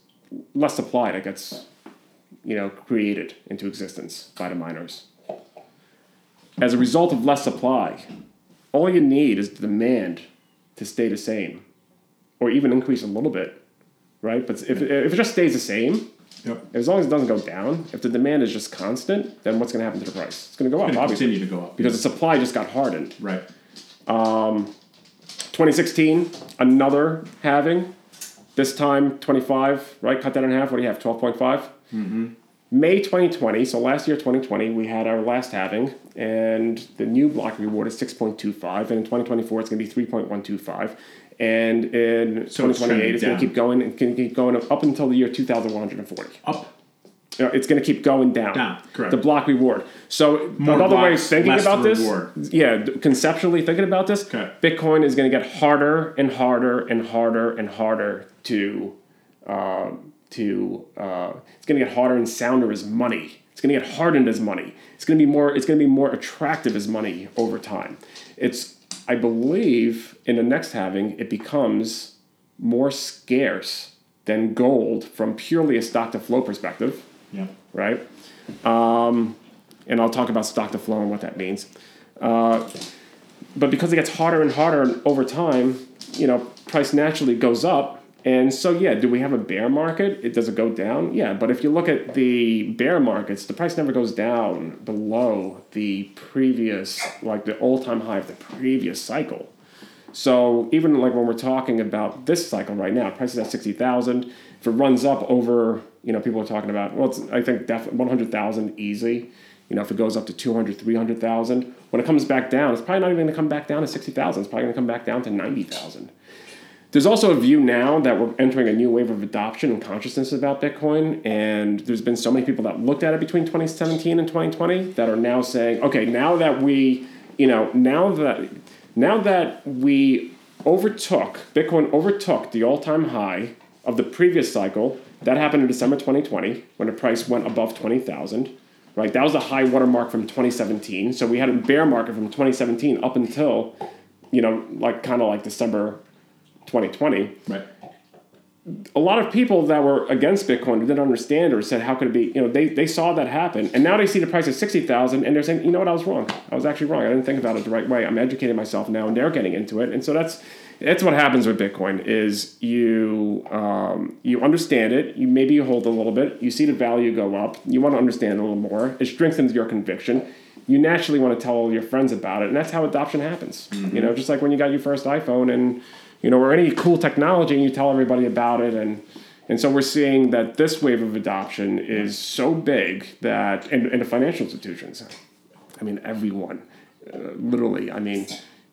less supply that gets, you know, created into existence by the miners. As a result of less supply, all you need is the demand to stay the same or even increase a little bit, right? But if, if it just stays the same, Yep. as long as it doesn't go down, if the demand is just constant, then what's going to happen to the price? It's going to go up, Going obviously, continue to go up. because the supply just got hardened. Right. Um, 2016, another halving. This time, 25, right? Cut that in half. What do you have? 12.5? Mm-hmm. May 2020, so last year, 2020, we had our last halving, and the new block reward is 6.25, and in 2024, it's going to be 3.125. And in So 2028, trending it's going to keep going. and to keep going up until the year 2140. Up. Know, it's going to keep going down. Down, correct. The block reward. So More another way of thinking about this, reward. yeah, conceptually thinking about this, Okay. Bitcoin is going to get harder and harder and harder and harder to, uh, to. Uh, it's going to get harder and sounder as money. It's going to get hardened as money. It's going to be more. It's going to be more attractive as money over time. It's. I believe in the next halving, it becomes more scarce than gold from purely a stock to flow perspective Yeah. right? Um, and I'll talk about stock to flow and what that means. Uh, but because it gets harder and harder over time, you know, price naturally goes up, And so, yeah, do we have a bear market? It does it go down? Yeah, but if you look at the bear markets, the price never goes down below the previous, like the all-time high of the previous cycle. So even like when we're talking about this cycle right now, price is at sixty thousand. If it runs up over, you know, people are talking about well, it's, I think definitely one hundred thousand easy. You know, if it goes up to 200, 300,000, when it comes back down, it's probably not even going to come back down to 60,000. It's probably going to come back down to 90,000. There's also a view now that we're entering a new wave of adoption and consciousness about Bitcoin. And there's been so many people that looked at it between 2017 and 2020 that are now saying, okay, now that we, you know, now that now that we overtook Bitcoin overtook the all-time high of the previous cycle, that happened in December 2020 when the price went above 20,000 right? That was the high watermark from 2017. So we had a bear market from 2017 up until, you know, like kind of like December 2020. Right. A lot of people that were against Bitcoin didn't understand or said, how could it be? You know, they, they saw that happen. And now they see the price at 60,000 and they're saying, you know what, I was wrong. I was actually wrong. I didn't think about it the right way. I'm educating myself now and they're getting into it. And so that's, that's what happens with Bitcoin is you um, you understand it, you maybe you hold a little bit, you see the value go up, you want to understand a little more, it strengthens your conviction. You naturally want to tell all your friends about it, and that's how adoption happens. Mm-hmm. You know, just like when you got your first iPhone and you know, or any cool technology and you tell everybody about it and and so we're seeing that this wave of adoption is so big that in, in the financial institutions, I mean everyone, uh, literally, I mean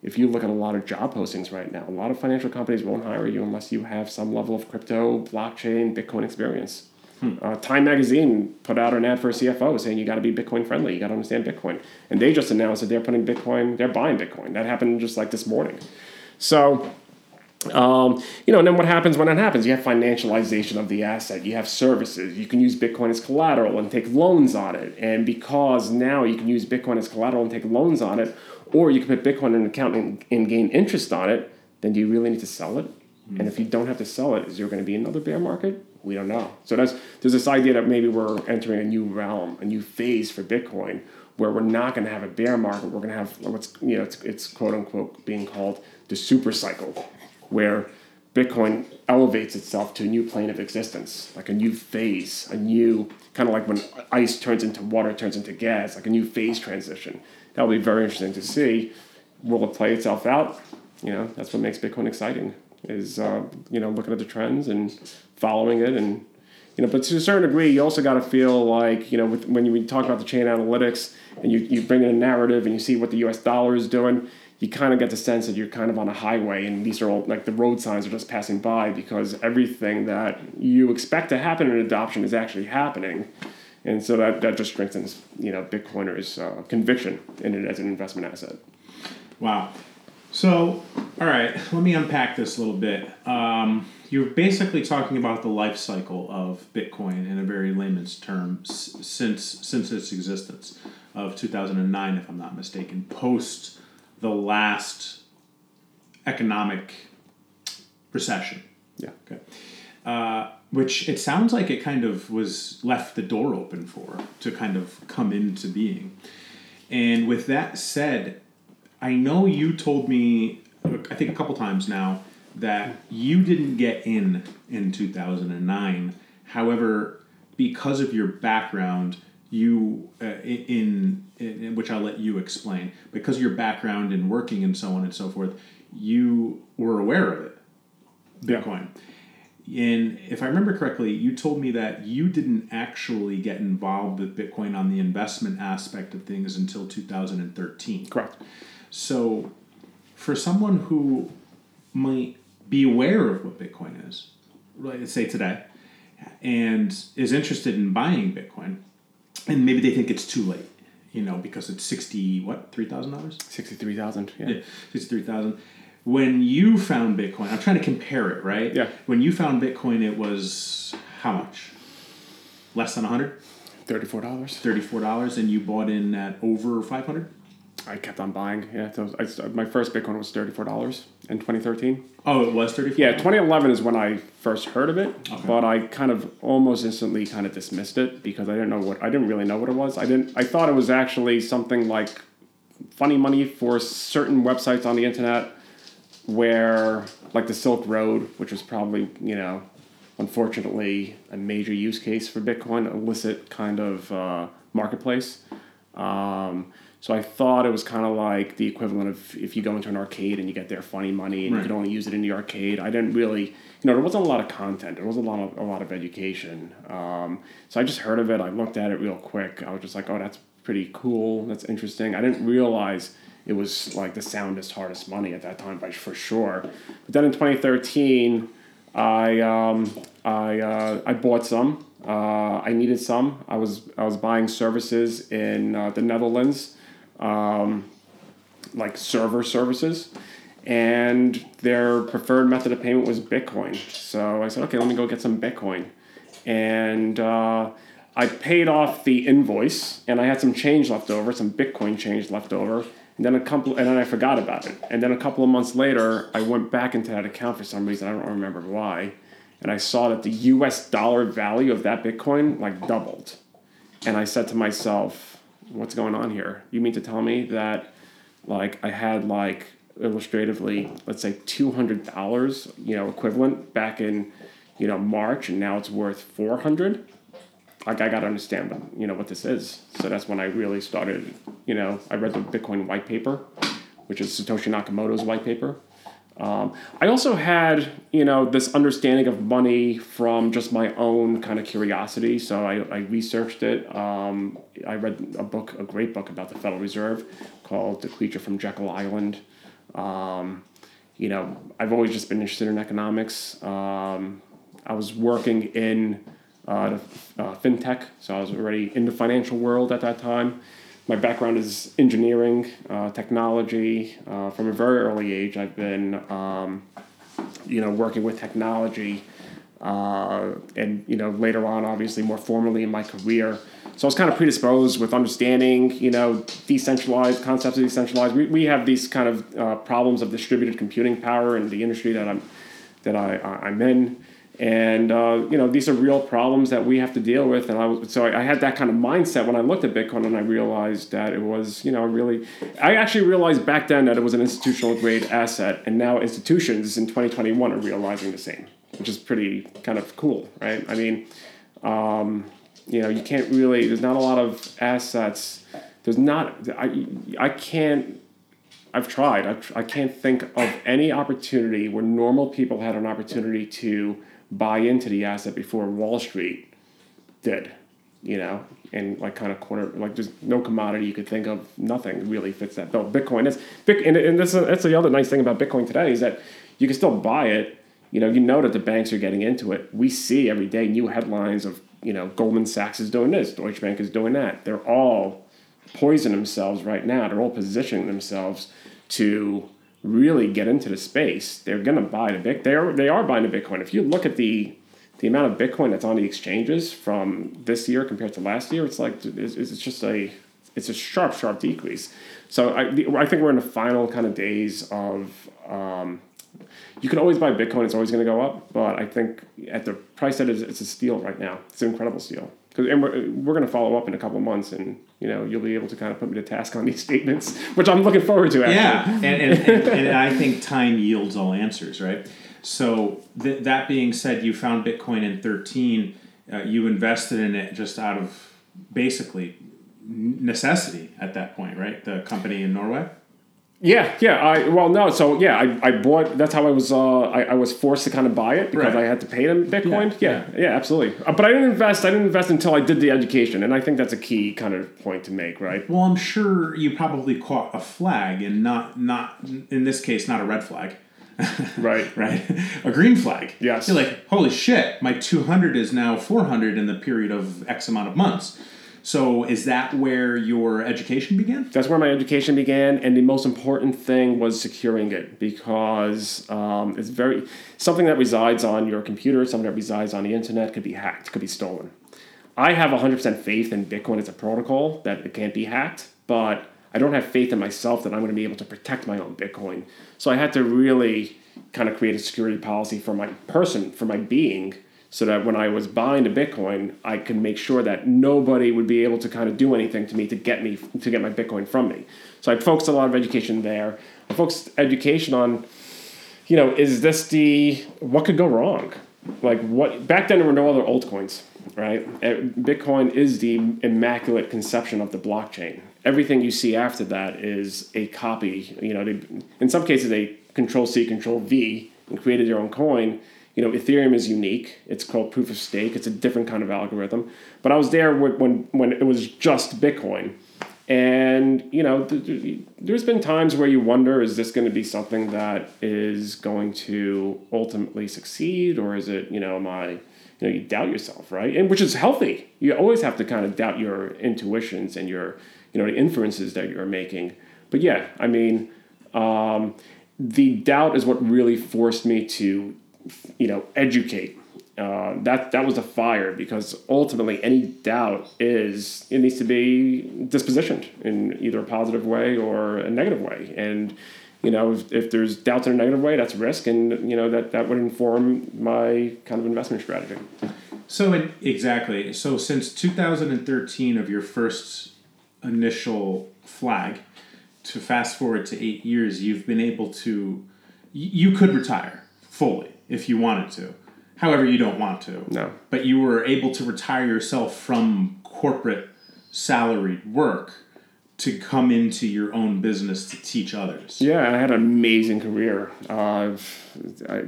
if you look at a lot of job postings right now, a lot of financial companies won't hire you unless you have some level of crypto, blockchain, Bitcoin experience. Hmm. Uh, Time Magazine put out an ad for a CFO saying you got to be Bitcoin friendly, you got to understand Bitcoin, and they just announced that they're putting Bitcoin, they're buying Bitcoin. That happened just like this morning. So, um, you know, and then what happens when that happens? You have financialization of the asset. You have services. You can use Bitcoin as collateral and take loans on it. And because now you can use Bitcoin as collateral and take loans on it, or you can put Bitcoin in an account and, and gain interest on it, then do you really need to sell it? Mm-hmm. And if you don't have to sell it, is there going to be another bear market? We don't know. So that's there's this idea that maybe we're entering a new realm, a new phase for Bitcoin, where we're not going to have a bear market. We're going to have what's you know it's, it's quote unquote being called the super cycle, where Bitcoin elevates itself to a new plane of existence, like a new phase, a new kind of like when ice turns into water, turns into gas, like a new phase transition that'll be very interesting to see. Will it play itself out? You know, that's what makes Bitcoin exciting. Is uh, you know looking at the trends and following it, and you know, but to a certain degree, you also got to feel like you know with, when you talk about the chain analytics and you you bring in a narrative and you see what the U.S. dollar is doing. You kind of get the sense that you're kind of on a highway, and these are all like the road signs are just passing by because everything that you expect to happen in adoption is actually happening and so that, that just strengthens you know Bitcoiners' uh, conviction in it as an investment asset. Wow. So, all right, let me unpack this a little bit. Um, you're basically talking about the life cycle of Bitcoin in a very layman's terms since since its existence of 2009, if I'm not mistaken, post the last economic recession. Yeah. Okay. Uh, which it sounds like it kind of was left the door open for to kind of come into being. And with that said, I know you told me, I think a couple times now, that you didn't get in in 2009. However, because of your background, you uh, in, in, which I'll let you explain, because of your background in working and so on and so forth, you were aware of it, Bitcoin. Yeah and if I remember correctly, you told me that you didn't actually get involved with Bitcoin on the investment aspect of things until 2013. Correct. So, for someone who might be aware of what Bitcoin is, let's say today, and is interested in buying Bitcoin, and maybe they think it's too late, you know, because it's sixty what three thousand dollars, sixty three thousand, yeah, yeah sixty three thousand when you found Bitcoin, I'm trying to compare it, right? Yeah. When you found Bitcoin, it was how much? Less than 100? $34. $34, and you bought in at over 500 I kept on buying. Yeah, so I, my first Bitcoin was thirty four dollars in twenty thirteen. Oh, it was thirty four. Yeah, twenty eleven is when I first heard of it, okay. but I kind of almost instantly kind of dismissed it because I didn't know what I didn't really know what it was. I didn't. I thought it was actually something like funny money for certain websites on the internet where like the Silk Road, which was probably you know, unfortunately a major use case for Bitcoin, illicit kind of uh, marketplace. Um, so I thought it was kind of like the equivalent of if you go into an arcade and you get their funny money and Right. you could only use it in the arcade. I didn't really, you know, there wasn't a lot of content. There wasn't a lot of a lot of education. Um, so I just heard of it. I looked at it real quick. I was just like, oh, that's pretty cool. That's interesting. I didn't realize it was like the soundest, hardest money at that time, by for sure. But then in 2013, I um, I uh, I bought some. Uh, I needed some. I was I was buying services in uh, the Netherlands, um, like server services, and their preferred method of payment was Bitcoin. So I said, okay, let me go get some Bitcoin, and uh, I paid off the invoice, and I had some change left over, some Bitcoin change left over. And then a couple, and then I forgot about it. And then a couple of months later, I went back into that account for some reason. I don't remember why. And I saw that the U.S. dollar value of that Bitcoin like doubled. And I said to myself, "What's going on here? You mean to tell me that, like, I had like illustratively, let's say two hundred dollars, you know, equivalent back in, you know, March, and now it's worth four hundred? Like I gotta understand what you know what this is. So that's when I really started. You know, I read the Bitcoin white paper, which is Satoshi Nakamoto's white paper. Um, I also had you know this understanding of money from just my own kind of curiosity. So I, I researched it. Um, I read a book, a great book about the Federal Reserve called "The Creature from Jekyll Island." Um, you know, I've always just been interested in economics. Um, I was working in uh, uh, fintech, so I was already in the financial world at that time. My background is engineering, uh, technology. Uh, from a very early age, I've been, um, you know, working with technology, uh, and you know, later on, obviously, more formally in my career. So I was kind of predisposed with understanding, you know, decentralized concepts of decentralized. We, we have these kind of uh, problems of distributed computing power in the industry that I'm that I, I'm in. And uh, you know these are real problems that we have to deal with, and I was, so I had that kind of mindset when I looked at Bitcoin, and I realized that it was you know really. I actually realized back then that it was an institutional grade asset, and now institutions in 2021 are realizing the same, which is pretty kind of cool, right? I mean, um, you know, you can't really. There's not a lot of assets. There's not. I I can't I've tried. I've, I can't think of any opportunity where normal people had an opportunity to buy into the asset before Wall Street did, you know, and like kind of corner, like there's no commodity you could think of. Nothing really fits that bill. Bitcoin is, and, and this is, that's the other nice thing about Bitcoin today is that you can still buy it. You know, you know that the banks are getting into it. We see every day new headlines of, you know, Goldman Sachs is doing this, Deutsche Bank is doing that. They're all poison themselves right now. They're all positioning themselves to really get into the space. They're going to buy the big. They are they are buying the Bitcoin. If you look at the the amount of Bitcoin that's on the exchanges from this year compared to last year, it's like it's, it's just a it's a sharp sharp decrease. So I I think we're in the final kind of days of. Um, you can always buy Bitcoin; it's always going to go up. But I think at the price that it is, it's a steal right now. It's an incredible steal. 'Cause- and we're, we're going to follow up in a couple months, and you know you'll be able to kind of put me to task on these [laughs] statements, which I'm looking forward to. Actually. Yeah, and, and, and, and I think time yields all answers, right? So th- that being said, you found Bitcoin in thirteen. Uh, you invested in it just out of basically necessity at that point, right? The company in Norway. Yeah, yeah. I well, no. So yeah, I, I bought. That's how I was. Uh, I, I was forced to kind of buy it because Right. I had to pay them Bitcoin. Yeah, Yeah, yeah, absolutely. Uh, but I didn't invest. I didn't invest until I did the education, and I think that's a key kind of point to make, right? Well, I'm sure you probably caught a flag, and not not in this case, not a red flag. [laughs] Right. right? A green flag. Yes. You're like, holy shit, my 200 is now 400 in the period of X amount of months. So is that where your education began? That's where my education began, and the most important thing was securing it because um, it's very something that resides on your computer, something that resides on the internet, could be hacked, could be stolen. I have 100% faith in Bitcoin as a protocol that it can't be hacked, but I don't have faith in myself that I'm going to be able to protect my own Bitcoin. So I had to really kind of create a security policy for my person, for my being, so that when I was buying the Bitcoin, I could make sure that nobody would be able to kind of do anything to me to get me to get my Bitcoin from me. So I focused a lot of education there. I focused education on you know, is this the what could go wrong? Like what back then there were no other altcoins, right? Uh, Bitcoin is the immaculate conception of the blockchain. Everything you see after that is a copy. You know, they, in some cases they control C, control V, and created their own coin. You know, Ethereum is unique. It's called proof of stake. It's a different kind of algorithm. But I was there when when it was just Bitcoin and you know, there's been times where you wonder: is this going to be something that is going to ultimately succeed, or is it? You know, am I? You know, you doubt yourself, right? And which is healthy. You always have to kind of doubt your intuitions and your, you know, the inferences that you're making. But yeah, I mean, um, the doubt is what really forced me to, you know, educate. Uh, that that was the fire because ultimately any doubt is it needs to be dispositioned in either a positive way or a negative way. And you know if, if there's doubts in a negative way that's risk and you know that that would inform my kind of investment strategy. So exactly. So since 2013 of your first initial flag to fast forward to eight years you've been able to you could retire fully if you wanted to However, you don't want to. No. But you were able to retire yourself from corporate salaried work to come into your own business to teach others. Yeah, I had an amazing career. Uh, I,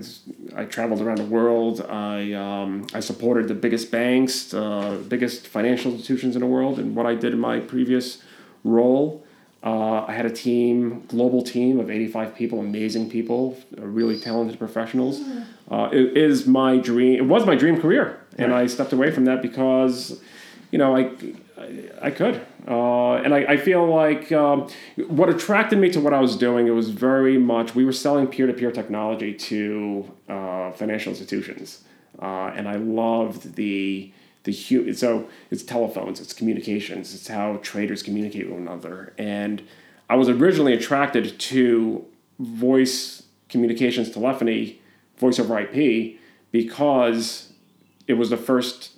I traveled around the world. I, um, I supported the biggest banks, uh, biggest financial institutions in the world. And what I did in my previous role, uh, I had a team, global team of 85 people, amazing people, really talented professionals. Mm uh, it is my dream. It was my dream career, and right. I stepped away from that because, you know, I I, I could, uh, and I, I feel like um, what attracted me to what I was doing. It was very much we were selling peer to peer technology to uh, financial institutions, uh, and I loved the the hu- so it's telephones, it's communications, it's how traders communicate with one another, and I was originally attracted to voice communications telephony voice over IP because it was the first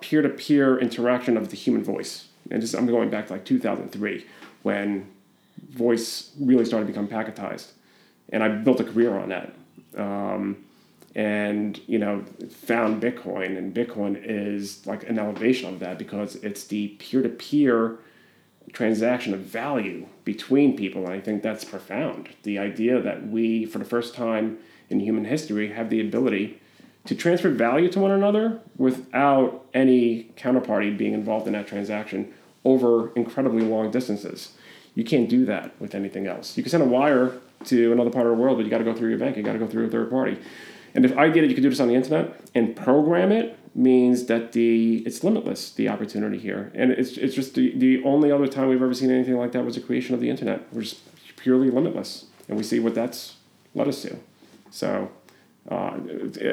peer to peer interaction of the human voice. And I'm going back to like 2003 when voice really started to become packetized. And I built a career on that. Um, and you know found bitcoin and bitcoin is like an elevation of that because it's the peer-to-peer transaction of value between people and i think that's profound the idea that we for the first time in human history have the ability to transfer value to one another without any counterparty being involved in that transaction over incredibly long distances. You can't do that with anything else. You can send a wire to another part of the world, but you got to go through your bank. You got to go through a third party. And if I did it, you could do this on the internet. And program it means that the it's limitless the opportunity here, and it's it's just the the only other time we've ever seen anything like that was the creation of the internet, which is purely limitless, and we see what that's led us to. So, uh,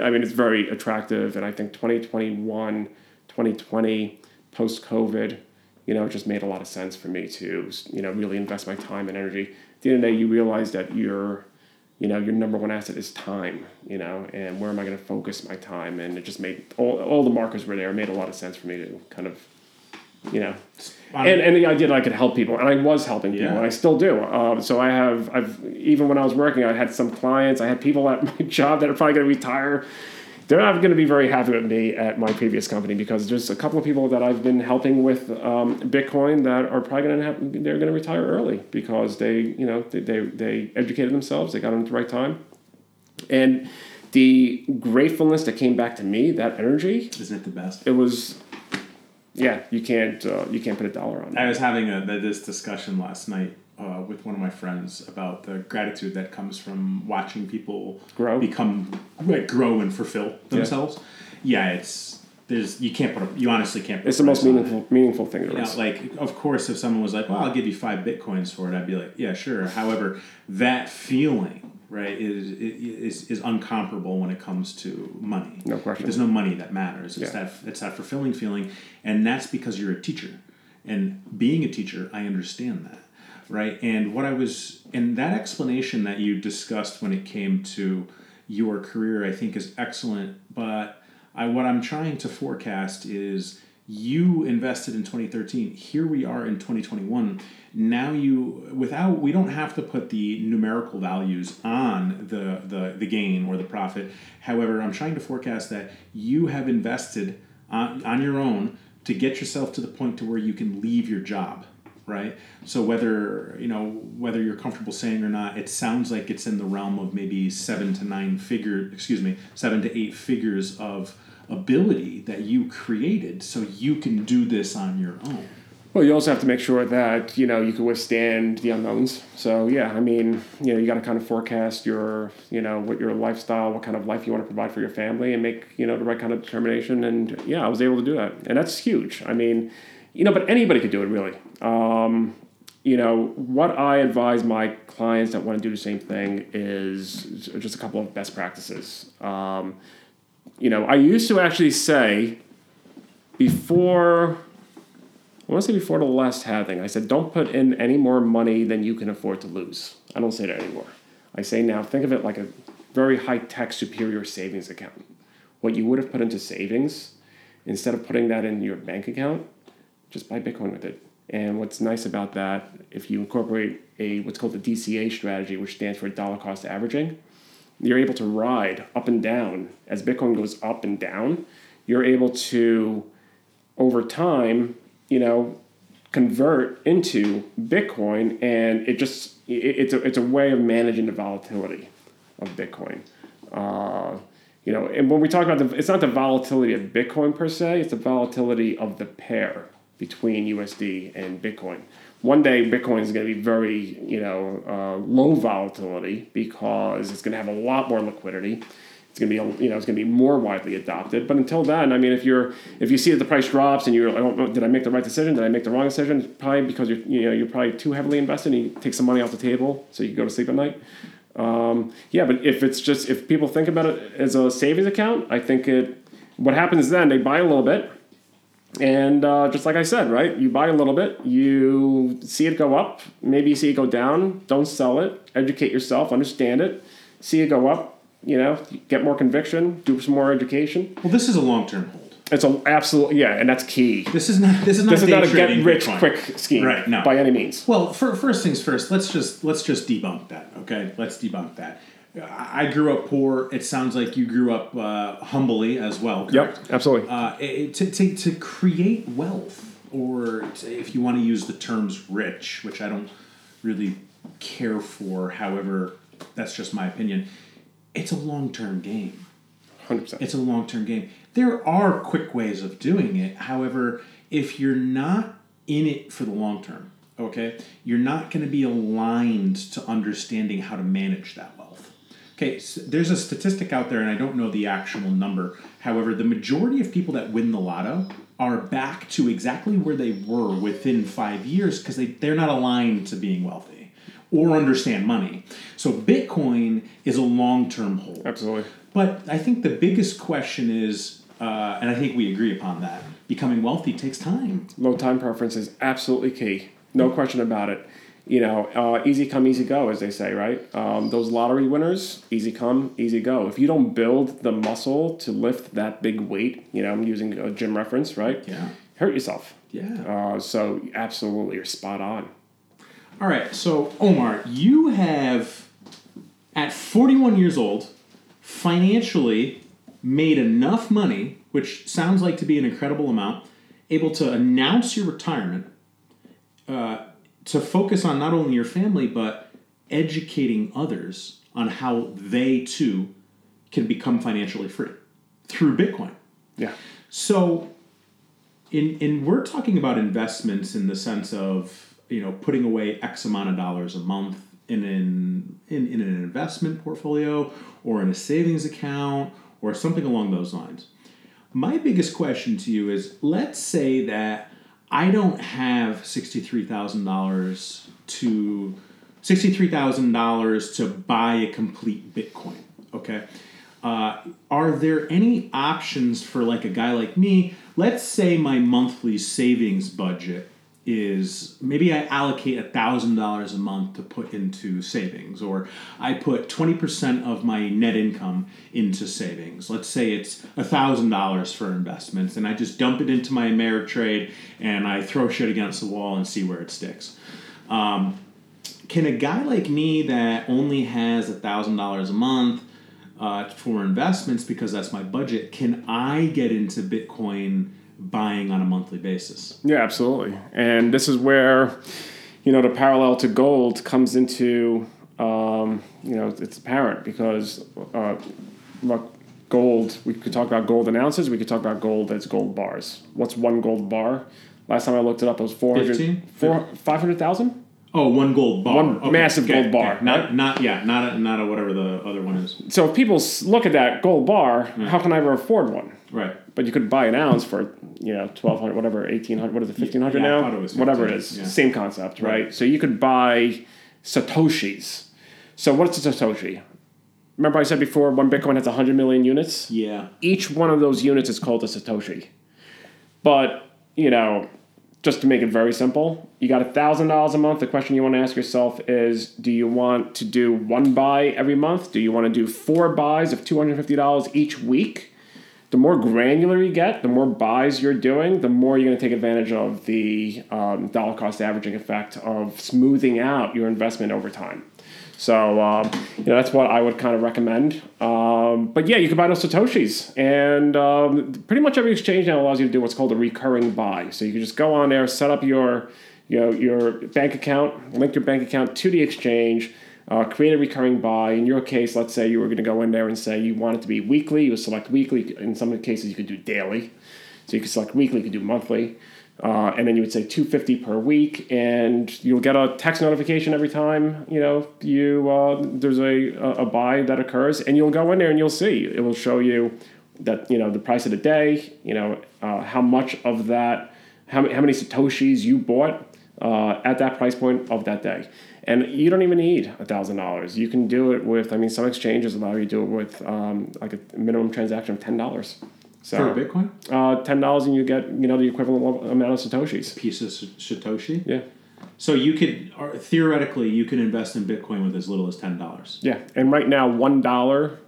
I mean, it's very attractive, and I think 2021, 2020, post COVID, you know, it just made a lot of sense for me to, you know, really invest my time and energy. At the end of the day, you realize that your, you know, your number one asset is time, you know, and where am I going to focus my time? And it just made all, all the markers were there. It made a lot of sense for me to kind of you know, and, and the idea that I could help people, and I was helping people, yeah. and I still do. Um, so I have, I've even when I was working, I had some clients, I had people at [laughs] my job that are probably going to retire. They're not going to be very happy with me at my previous company because there's a couple of people that I've been helping with um, Bitcoin that are probably going to have, they're going to retire early because they, you know, they, they, they educated themselves, they got in at the right time, and the gratefulness that came back to me, that energy, isn't it the best? It was yeah, you can't uh, you can't put a dollar on. It. I was having a this discussion last night uh, with one of my friends about the gratitude that comes from watching people grow, become like, grow and fulfill themselves. Yeah, yeah it's there's you can't put a, you honestly can't. Put it's the most meaningful it. meaningful thing. You know, like of course, if someone was like, "Well, I'll give you five bitcoins for it," I'd be like, "Yeah, sure." However, that feeling right, is, is, is uncomparable when it comes to money. No question. There's no money that matters. It's, yeah. that, it's that fulfilling feeling, and that's because you're a teacher. And being a teacher, I understand that, right? And what I was, and that explanation that you discussed when it came to your career, I think is excellent. But I, what I'm trying to forecast is you invested in 2013 here we are in 2021 now you without we don't have to put the numerical values on the the, the gain or the profit however i'm trying to forecast that you have invested on, on your own to get yourself to the point to where you can leave your job right so whether you know whether you're comfortable saying or not it sounds like it's in the realm of maybe seven to nine figure excuse me seven to eight figures of ability that you created so you can do this on your own Well, you also have to make sure that you know you can withstand the unknowns. So yeah, I mean, you know, you got to kind of forecast your, you know, what your lifestyle, what kind of life you want to provide for your family, and make you know the right kind of determination. And yeah, I was able to do that, and that's huge. I mean, you know, but anybody could do it really. Um, you know, what I advise my clients that want to do the same thing is just a couple of best practices. Um, you know, I used to actually say before I want to say before the last halving, I said, don't put in any more money than you can afford to lose. I don't say that anymore. I say now, think of it like a very high tech, superior savings account. What you would have put into savings, instead of putting that in your bank account, just buy Bitcoin with it. And what's nice about that, if you incorporate a what's called the DCA strategy, which stands for dollar cost averaging, you're able to ride up and down as Bitcoin goes up and down. You're able to, over time, you know, convert into Bitcoin, and it just it, it's a it's a way of managing the volatility of Bitcoin. Uh, you know, and when we talk about the, it's not the volatility of Bitcoin per se; it's the volatility of the pair between USD and Bitcoin. One day, Bitcoin is going to be very, you know, uh, low volatility because it's going to have a lot more liquidity. It's going to be, you know, it's going to be more widely adopted. But until then, I mean, if you're, if you see that the price drops and you're like, oh, did I make the right decision? Did I make the wrong decision? It's probably because you're, you know, you're probably too heavily invested. and you take some money off the table so you can go to sleep at night. Um, yeah, but if it's just if people think about it as a savings account, I think it. What happens then? They buy a little bit, and uh, just like I said, right? You buy a little bit, you see it go up, maybe you see it go down. Don't sell it. Educate yourself, understand it, see it go up. You know, get more conviction, do some more education. well this is a long-term hold It's a absolute yeah, and that's key. this is not this is not, This is not a get rich Bitcoin. quick scheme, Right, no. by any means. Well, for, first things first, let's just let's just debunk that. Okay, let's debunk that. I grew up poor. It sounds like you grew up uh, humbly as well. Correct? Yep, absolutely. Uh, it, to, to, to create wealth, or to, if you want to use the terms rich, which I don't really care for, however, that's just my opinion. It's a long term game. Hundred percent. It's a long term game. There are quick ways of doing it. However, if you're not in it for the long term, okay, you're not going to be aligned to understanding how to manage that. Okay, so there's a statistic out there, and I don't know the actual number. However, the majority of people that win the lotto are back to exactly where they were within five years because they, they're not aligned to being wealthy or understand money. So, Bitcoin is a long term hold. Absolutely. But I think the biggest question is, uh, and I think we agree upon that, becoming wealthy takes time. Low time preference is absolutely key. No question about it. You know, uh, easy come, easy go, as they say, right? Um, those lottery winners, easy come, easy go. If you don't build the muscle to lift that big weight, you know, I'm using a gym reference, right? Yeah. Hurt yourself. Yeah. Uh, so absolutely, you're spot on. All right. So, Omar, you have, at 41 years old, financially made enough money, which sounds like to be an incredible amount, able to announce your retirement, uh, to focus on not only your family, but educating others on how they too can become financially free through Bitcoin. Yeah. So, in in we're talking about investments in the sense of you know putting away X amount of dollars a month in an in, in an investment portfolio or in a savings account or something along those lines. My biggest question to you is: Let's say that I don't have sixty three thousand dollars to sixty three thousand dollars to buy a complete Bitcoin. Okay. Uh, are there any options for like a guy like me? Let's say my monthly savings budget is maybe I allocate a thousand dollars a month to put into savings, or I put twenty percent of my net income into savings. Let's say it's a thousand dollars for investments, and I just dump it into my Ameritrade and I throw shit against the wall and see where it sticks. Um, can a guy like me that only has a thousand dollars a month uh, for investments because that's my budget, can I get into Bitcoin? Buying on a monthly basis. Yeah, absolutely. And this is where, you know, the parallel to gold comes into, um, you know, it's apparent because, uh, look, gold, we could talk about gold in ounces, we could talk about gold as gold bars. What's one gold bar? Last time I looked it up, it was 400, 500,000? Oh, one gold bar. One okay. massive okay. gold bar. Okay. Not, right? not, yeah, not a, not a whatever the other one is. So if people look at that gold bar, how can I ever afford one? Right. But you could buy an ounce for you know twelve hundred, whatever, eighteen hundred. What is it, fifteen hundred yeah, now? It whatever it is, yeah. same concept, right? right? So you could buy satoshis. So what's a satoshi? Remember I said before, one Bitcoin has hundred million units. Yeah. Each one of those units is called a satoshi. But you know, just to make it very simple, you got $1,000 a month. The question you want to ask yourself is do you want to do one buy every month? Do you want to do four buys of $250 each week? The more granular you get, the more buys you're doing, the more you're going to take advantage of the um, dollar cost averaging effect of smoothing out your investment over time. So um, you know that's what I would kind of recommend. Um, but yeah, you can buy those satoshis, and um, pretty much every exchange now allows you to do what's called a recurring buy. So you can just go on there, set up your you know your bank account, link your bank account to the exchange. Uh, create a recurring buy. In your case, let's say you were going to go in there and say you want it to be weekly. You would select weekly. In some cases, you could do daily. So you could select weekly. You could do monthly. Uh, and then you would say 250 per week and you'll get a text notification every time you know you uh, there's a, a buy that occurs and you'll go in there and you'll see it will show you that you know the price of the day you know uh, how much of that how, how many satoshis you bought uh, at that price point of that day and you don't even need a thousand dollars you can do it with i mean some exchanges allow you to do it with um, like a minimum transaction of ten dollars so, For a Bitcoin? Uh, ten dollars, and you get you know the equivalent amount of satoshis. Piece of satoshi. Yeah. So you could theoretically you can invest in Bitcoin with as little as ten dollars. Yeah, and right now one dollar,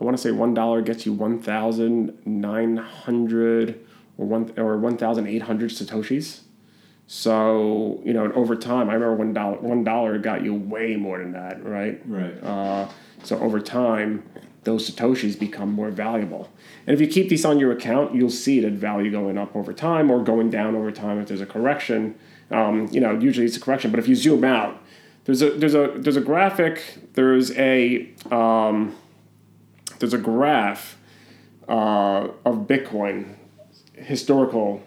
I want to say one dollar gets you one thousand nine hundred or one or one thousand eight hundred satoshis. So you know, over time, I remember one dollar one dollar got you way more than that, right? Right. Uh, so over time, those satoshis become more valuable. And if you keep these on your account, you'll see that value going up over time or going down over time if there's a correction. Um, you know, usually it's a correction, but if you zoom out, there's a there's a there's a graphic. There's a um, there's a graph uh, of Bitcoin historical,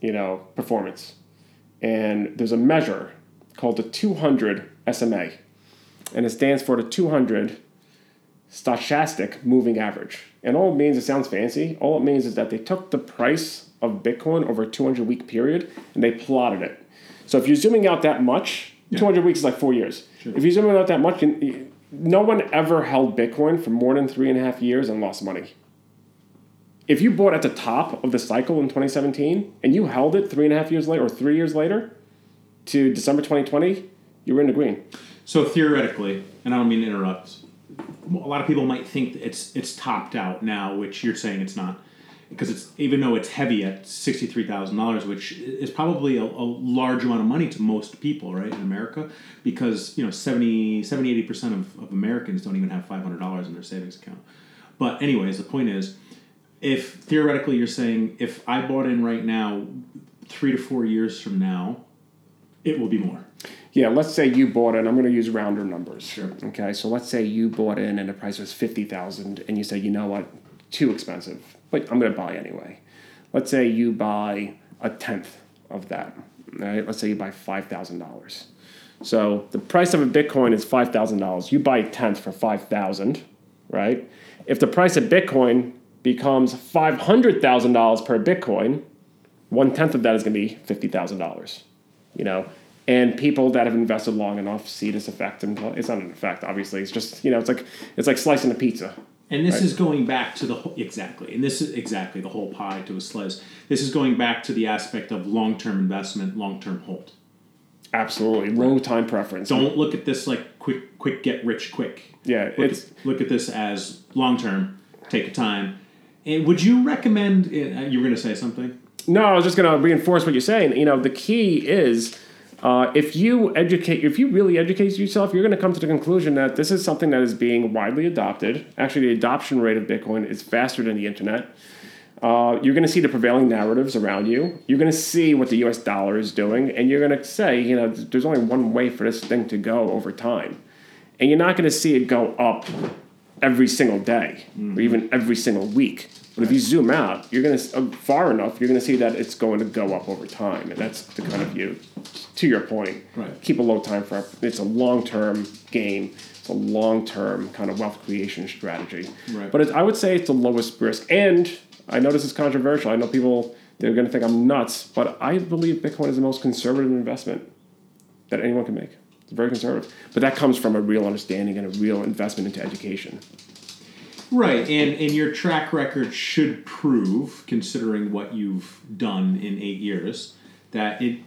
you know, performance, and there's a measure called the 200 SMA, and it stands for the 200 stochastic moving average. And all it means, it sounds fancy, all it means is that they took the price of Bitcoin over a 200 week period and they plotted it. So if you're zooming out that much, yeah. 200 weeks is like four years. Sure. If you're zooming out that much, no one ever held Bitcoin for more than three and a half years and lost money. If you bought at the top of the cycle in 2017 and you held it three and a half years later or three years later to December 2020, you were in the green. So theoretically, and I don't mean to interrupt, a lot of people might think it's it's topped out now, which you're saying it's not, because it's even though it's heavy at sixty three thousand dollars, which is probably a, a, large amount of money to most people, right, in America, because you know 70, 70 80 percent of, of Americans don't even have five hundred dollars in their savings account. But anyways, the point is, if theoretically you're saying if I bought in right now, three to four years from now, it will be more yeah, let's say you bought in. I'm going to use rounder numbers. Sure. Okay, so let's say you bought in and the price was fifty thousand, and you say, you know what, too expensive, but I'm going to buy anyway. Let's say you buy a tenth of that. Right? Let's say you buy five thousand dollars. So the price of a Bitcoin is five thousand dollars. You buy a tenth for five thousand, right? If the price of Bitcoin becomes five hundred thousand dollars per Bitcoin, one tenth of that is going to be fifty thousand dollars. You know, and people that have invested long enough see this effect and it's not an effect obviously it's just you know it's like it's like slicing a pizza And this Right. is going back to the whole, exactly, and this is exactly the whole pie to a slice. This is going back to the aspect of long term investment, long term hold. Absolutely, low time preference. Don't look at this like quick, quick get rich quick. Yeah, Look, it's at, look at this as long term. Take your time. And would you recommend? Uh, you were going to say something. No, I was just going to reinforce what you're saying. You know, the key is uh, if you educate, if you really educate yourself, you're going to come to the conclusion that this is something that is being widely adopted. Actually, the adoption rate of Bitcoin is faster than the internet. Uh, you're going to see the prevailing narratives around you. You're going to see what the U.S. dollar is doing, and you're going to say, you know, there's only one way for this thing to go over time, and you're not going to see it go up every single day or even every single week. But if you zoom out, you're going to uh, far enough, you're going to see that it's going to go up over time, and that's the kind of view. To your point, Right. keep a low time for it's a long term game. It's a long term kind of wealth creation strategy. Right. But I would say it's the lowest risk. And I know this is controversial. I know people they're going to think I'm nuts, but I believe Bitcoin is the most conservative investment that anyone can make. Very conservative, but that comes from a real understanding and a real investment into education. Right, and and your track record should prove, considering what you've done in eight years, that it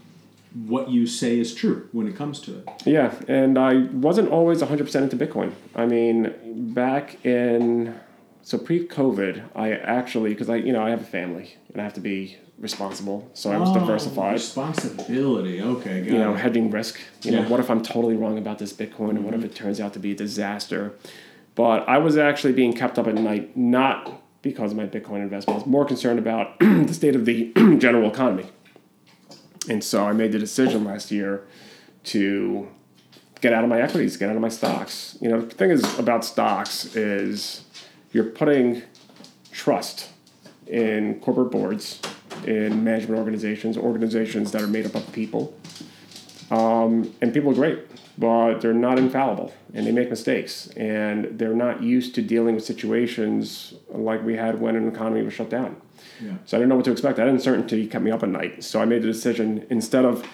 what you say is true when it comes to it. Yeah, and I wasn't always 100% into Bitcoin. I mean, back in so pre-COVID, I actually because I you know I have a family and I have to be responsible, so I was Oh, diversified. Responsibility. Okay, got You know, it. hedging risk. You know, Yeah. Mm-hmm. what if I'm totally wrong about this Bitcoin, and what if it turns out to be a disaster? But I was actually being kept up at night, not because of my Bitcoin investment. I was more concerned about [clears throat] the state of the [clears throat] general economy. And so I made the decision last year to get out of my equities, get out of my stocks. You know, the thing is about stocks is you're putting trust in corporate boards, in management organizations, organizations that are made up of people. Um, and people are great, but they're not infallible and they make mistakes and they're not used to dealing with situations like we had when an economy was shut down. Yeah. So I didn't know what to expect. That uncertainty kept me up at night. So I made the decision instead of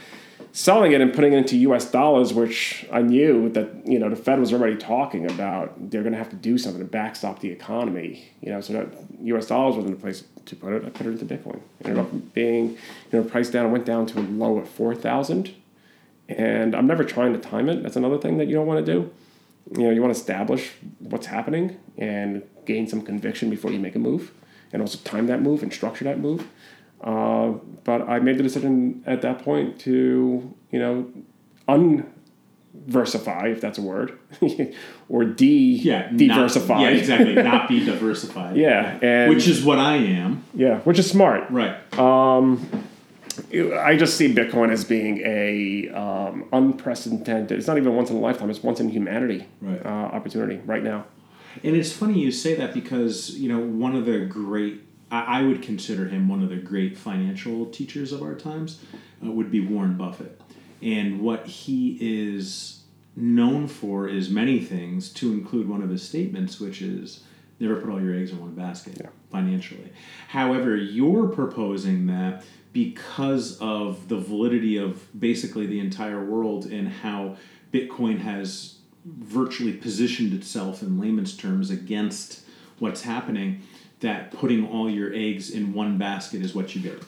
selling it and putting it into U.S. dollars, which I knew that you know the Fed was already talking about. They're going to have to do something to backstop the economy. You know, so that U.S. dollars wasn't a place to put it. I put it into Bitcoin. It ended up being you know priced down. It went down to a low at four thousand. And I'm never trying to time it. That's another thing that you don't want to do. You know, you want to establish what's happening and gain some conviction before you make a move, and also time that move and structure that move. Uh, but I made the decision at that point to, you know, unversify, if that's a word, [laughs] or de Yeah, diversify. Not, yeah, exactly. [laughs] Not be diversified. Yeah, and- which is what I am. yeah, which is smart. Right. Um, I just see Bitcoin as being a um, unprecedented. It's not even once in a lifetime. It's once in humanity Right. uh, opportunity right now. And it's funny you say that because you know one of the great I, I would consider him one of the great financial teachers of our times uh, would be Warren Buffett, and what he is known for is many things. To include one of his statements, which is never put all your eggs in one basket financially. However, you're proposing that because of the validity of basically the entire world and how Bitcoin has virtually positioned itself in layman's terms against what's happening that putting all your eggs in one basket is what you do.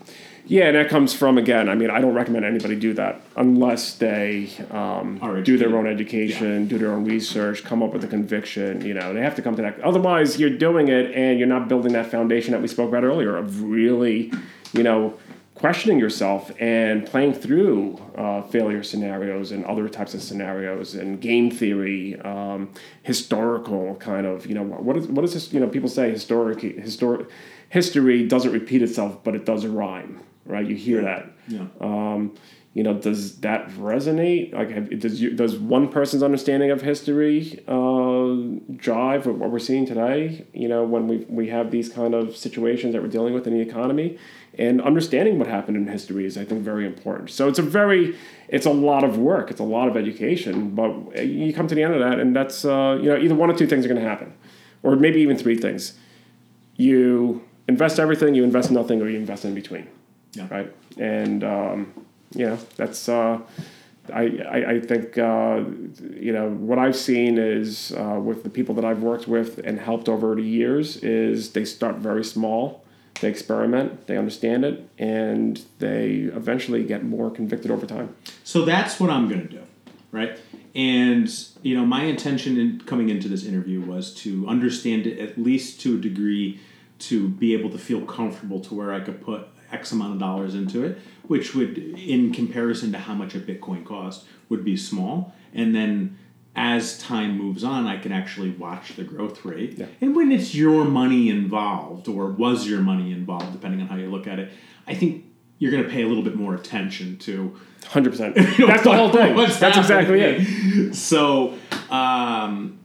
Yeah, and that comes from again. I mean, I don't recommend anybody do that unless they um, do their own education, do their own research, come up with a conviction. You know, they have to come to that. Otherwise, you're doing it and you're not building that foundation that we spoke about earlier of really, you know, questioning yourself and playing through uh, failure scenarios and other types of scenarios and game theory, um, historical kind of. You know, what is what is this? You know, people say historic historic history doesn't repeat itself, but it does rhyme. Right? You hear that. Yeah. Um, you know, does that resonate? Like, have, does you, does one person's understanding of history uh, with what we're seeing today? You know, when we we have these kind of situations that we're dealing with in the economy, and understanding what happened in history is, I think, very important. So it's a very, it's a lot of work. It's a lot of education, but you come to the end of that, and that's uh, you know, either one or two things are going to happen, or maybe even three things. You invest everything, you invest nothing, or you invest in between Yeah. right? And um, you know that's uh, I, I, I think uh, you know what I've seen is uh, with the people that I've worked with and helped over the years is they start very small, they experiment, they understand it, and they eventually get more convicted over time. So that's what I'm going to do, right? And you know, my intention in coming into this interview was to understand it at least to a degree, to be able to feel comfortable to where I could put X amount of dollars into it, which would, in comparison to how much a Bitcoin cost, would be small. And then as time moves on, I can actually watch the growth rate. Yeah. And when it's your money involved, or was your money involved, depending on how you look at it, I think you're going to pay a little bit more attention to Hundred percent. [laughs] That's the whole thing. That's exactly it. So, um,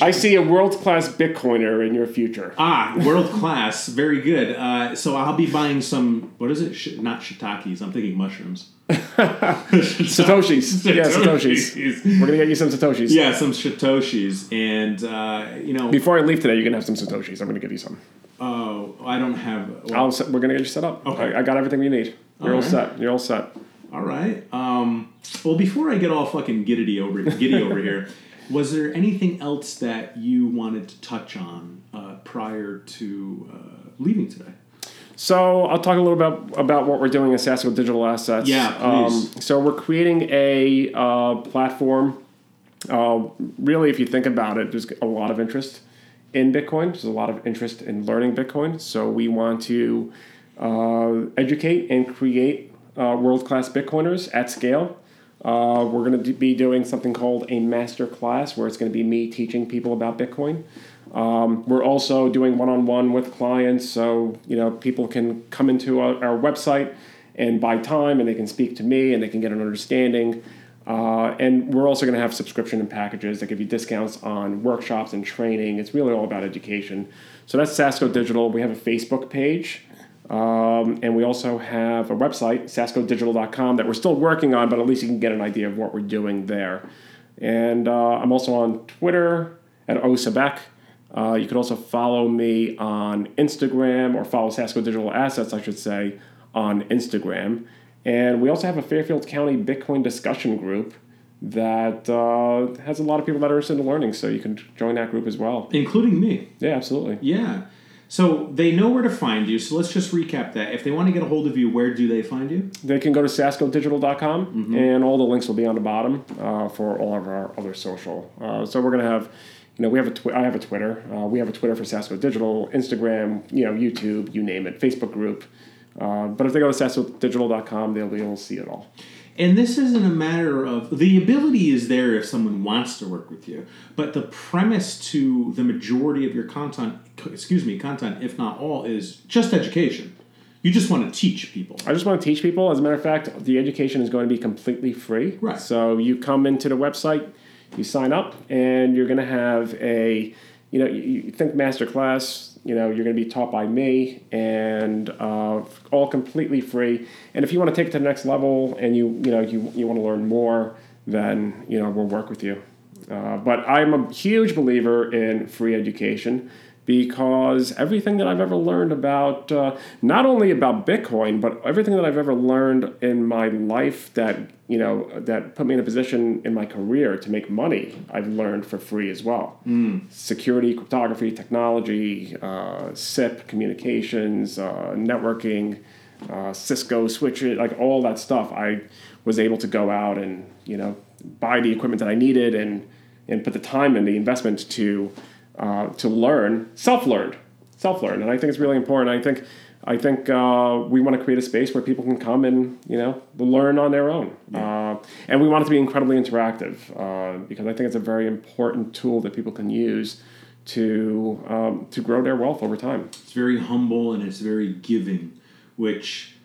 I see a world class Bitcoiner in your future. ah, world class, [laughs] very good. Uh, so I'll be buying some. What is it? Sh- not shiitakes. I'm thinking mushrooms. [laughs] [laughs] Satoshis. Yeah, Satoshis. We're gonna get you some Satoshis. Yeah, some satoshis, and uh, you know, Before I leave today, you're gonna have some Satoshis. I'm gonna give you some. oh, I don't have. well, I'll, set- we're gonna get you set up. Okay. I, I got everything you need. You're all, Alright. set. You're all set. All right. Um, well, before I get all fucking giddy over giddy over here, was there anything else that you wanted to touch on uh, prior to uh, leaving today? So I'll talk a little bit about what we're doing at Sasco Digital Assets. Yeah, please. Um, so we're creating a uh, platform. Uh, really, if you think about it, there's a lot of interest in Bitcoin. There's a lot of interest in learning Bitcoin. So we want to uh, educate and create uh, world-class Bitcoiners at scale. Uh, we're going to be doing something called a master class, where it's going to be me teaching people about Bitcoin. Um, we're also doing one-on-one with clients, so you know people can come into our, our website and buy time, and they can speak to me, and they can get an understanding. Uh, and we're also going to have subscription and packages that give you discounts on workshops and training. It's really all about education. So that's Sasco Digital. We have a Facebook page. Um, and we also have a website, sascodigital.com, that we're still working on, but at least you can get an idea of what we're doing there. And uh, I'm also on Twitter at Osabek. Uh, you could also follow me on Instagram or follow Sasco Digital Assets, I should say, on Instagram. And we also have a Fairfield County Bitcoin discussion group that uh, has a lot of people that are interested in learning, so you can join that group as well. Including me. Yeah, absolutely. Yeah. So they know where to find you. So let's just recap that. If they want to get a hold of you, where do they find you? They can go to sascodigital.com, and all the links will be on the bottom uh, for all of our other social. Uh, so we're going to have, you know, we have a I have a Twitter. Uh, we have a Twitter for Sasco Digital, Instagram, you know, YouTube, you name it, Facebook group. Uh, but if they go to sascodigital.com, they'll be able to see it all. And this isn't a matter of the ability is there if someone wants to work with you, but the premise to the majority of your content, excuse me, content, if not all, is just education. You just want to teach people. I just want to teach people. As a matter of fact, the education is going to be completely free. Right. So you come into the website, you sign up, and you're going to have a, you know, you, you think master class. You know, you're going to be taught by me, and uh, all completely free. And if you want to take it to the next level, and you, you know, you you want to learn more, then you know we'll work with you. Uh, but I'm a huge believer in free education because everything that I've ever learned about, uh, not only about Bitcoin, but everything that I've ever learned in my life that you know that put me in a position in my career to make money, I've learned for free as well. Security, cryptography, technology, uh, SIP, communications, uh, networking, uh, Cisco switches, like all that stuff. I was able to go out and you know buy the equipment that I needed and and put the time and the investment to uh, to learn, self learned, self learned, and I think it's really important. I think I think uh, we want to create a space where people can come and you know learn on their own, uh, and we want it to be incredibly interactive uh, because I think it's a very important tool that people can use to um, to grow their wealth over time. It's very humble and it's very giving, which,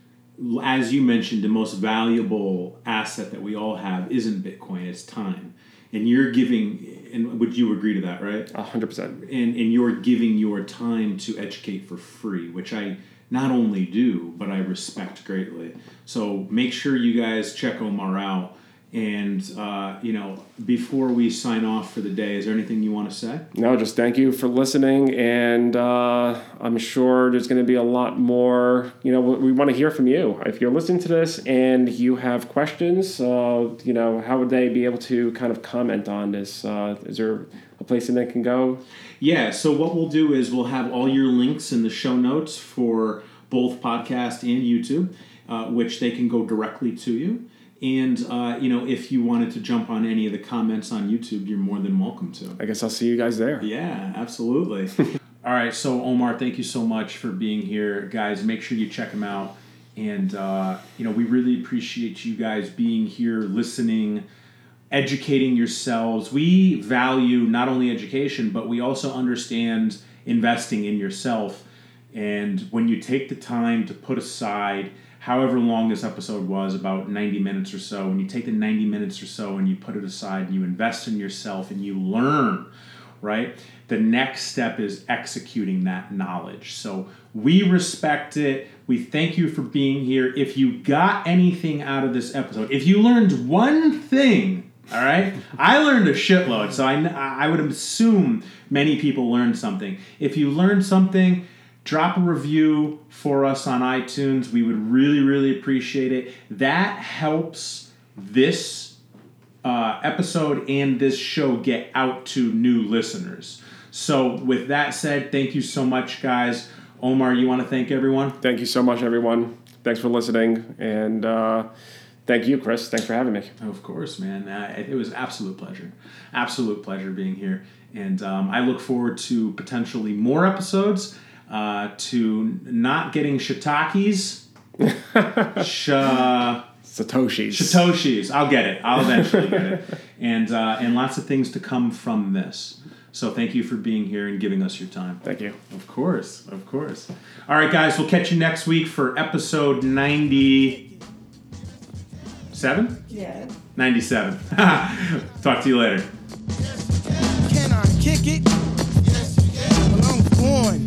as you mentioned, the most valuable asset that we all have isn't Bitcoin, it's time. And you're giving, and would you agree to that, right? A hundred percent. and and you're giving your time to educate for free, which I not only do, but I respect greatly. So make sure you guys check Omar out. And uh, you know, before we sign off for the day, is there anything you want to say? No, just thank you for listening, and uh, I'm sure there's going to be a lot more. You know, we, want to hear from you. If you're listening to this and you have questions, uh, you know, how would they be able to kind of comment on this? Uh, is there a place that they can go? Yeah. So what we'll do is we'll have all your links in the show notes for both podcast and YouTube, uh, which they can go directly to you. And uh, you know, if you wanted to jump on any of the comments on YouTube, you're more than welcome to. I guess I'll see you guys there. Yeah, absolutely. [laughs] All right, so Omar, thank you so much for being here, guys. Make sure you check him out, and uh, you know we really appreciate you guys being here, listening, educating yourselves. We value not only education, but we also understand investing in yourself. And when you take the time to put aside however long this episode was, about 90 minutes or so, and you take the 90 minutes or so and you put it aside and you invest in yourself and you learn, right? The next step is executing that knowledge. So we respect it. We thank you for being here. If you got anything out of this episode, if you learned one thing, all right, I learned a shitload. So I, I would assume many people learned something. If you learned something, drop a review for us on iTunes. We would really, really appreciate it. That helps this uh, episode and this show get out to new listeners. So, with that said, thank you so much, guys. Omar, you want to thank everyone? Thank you so much, everyone. Thanks for listening. And uh, thank you, Chris. Thanks for having me. Of course, man. Uh, it, it was absolute pleasure. Absolute pleasure being here. And um, I look forward to potentially more episodes uh, to not getting shiitakes. [laughs] Sh- Satoshis. Satoshis. I'll get it. I'll eventually get it. And uh, and lots of things to come from this. So thank you for being here and giving us your time. Thank you. Of course, of course. All right, guys. We'll catch you next week for episode ninety-seven. Yes. Ninety-seven. [laughs] Talk to you later. Can I kick it? Yes, you can. Well, I'm born.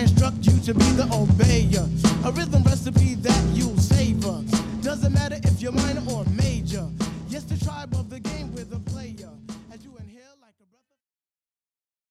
I instruct you to be the obeyer. A rhythm recipe that you'll savor. Doesn't matter if you're minor or.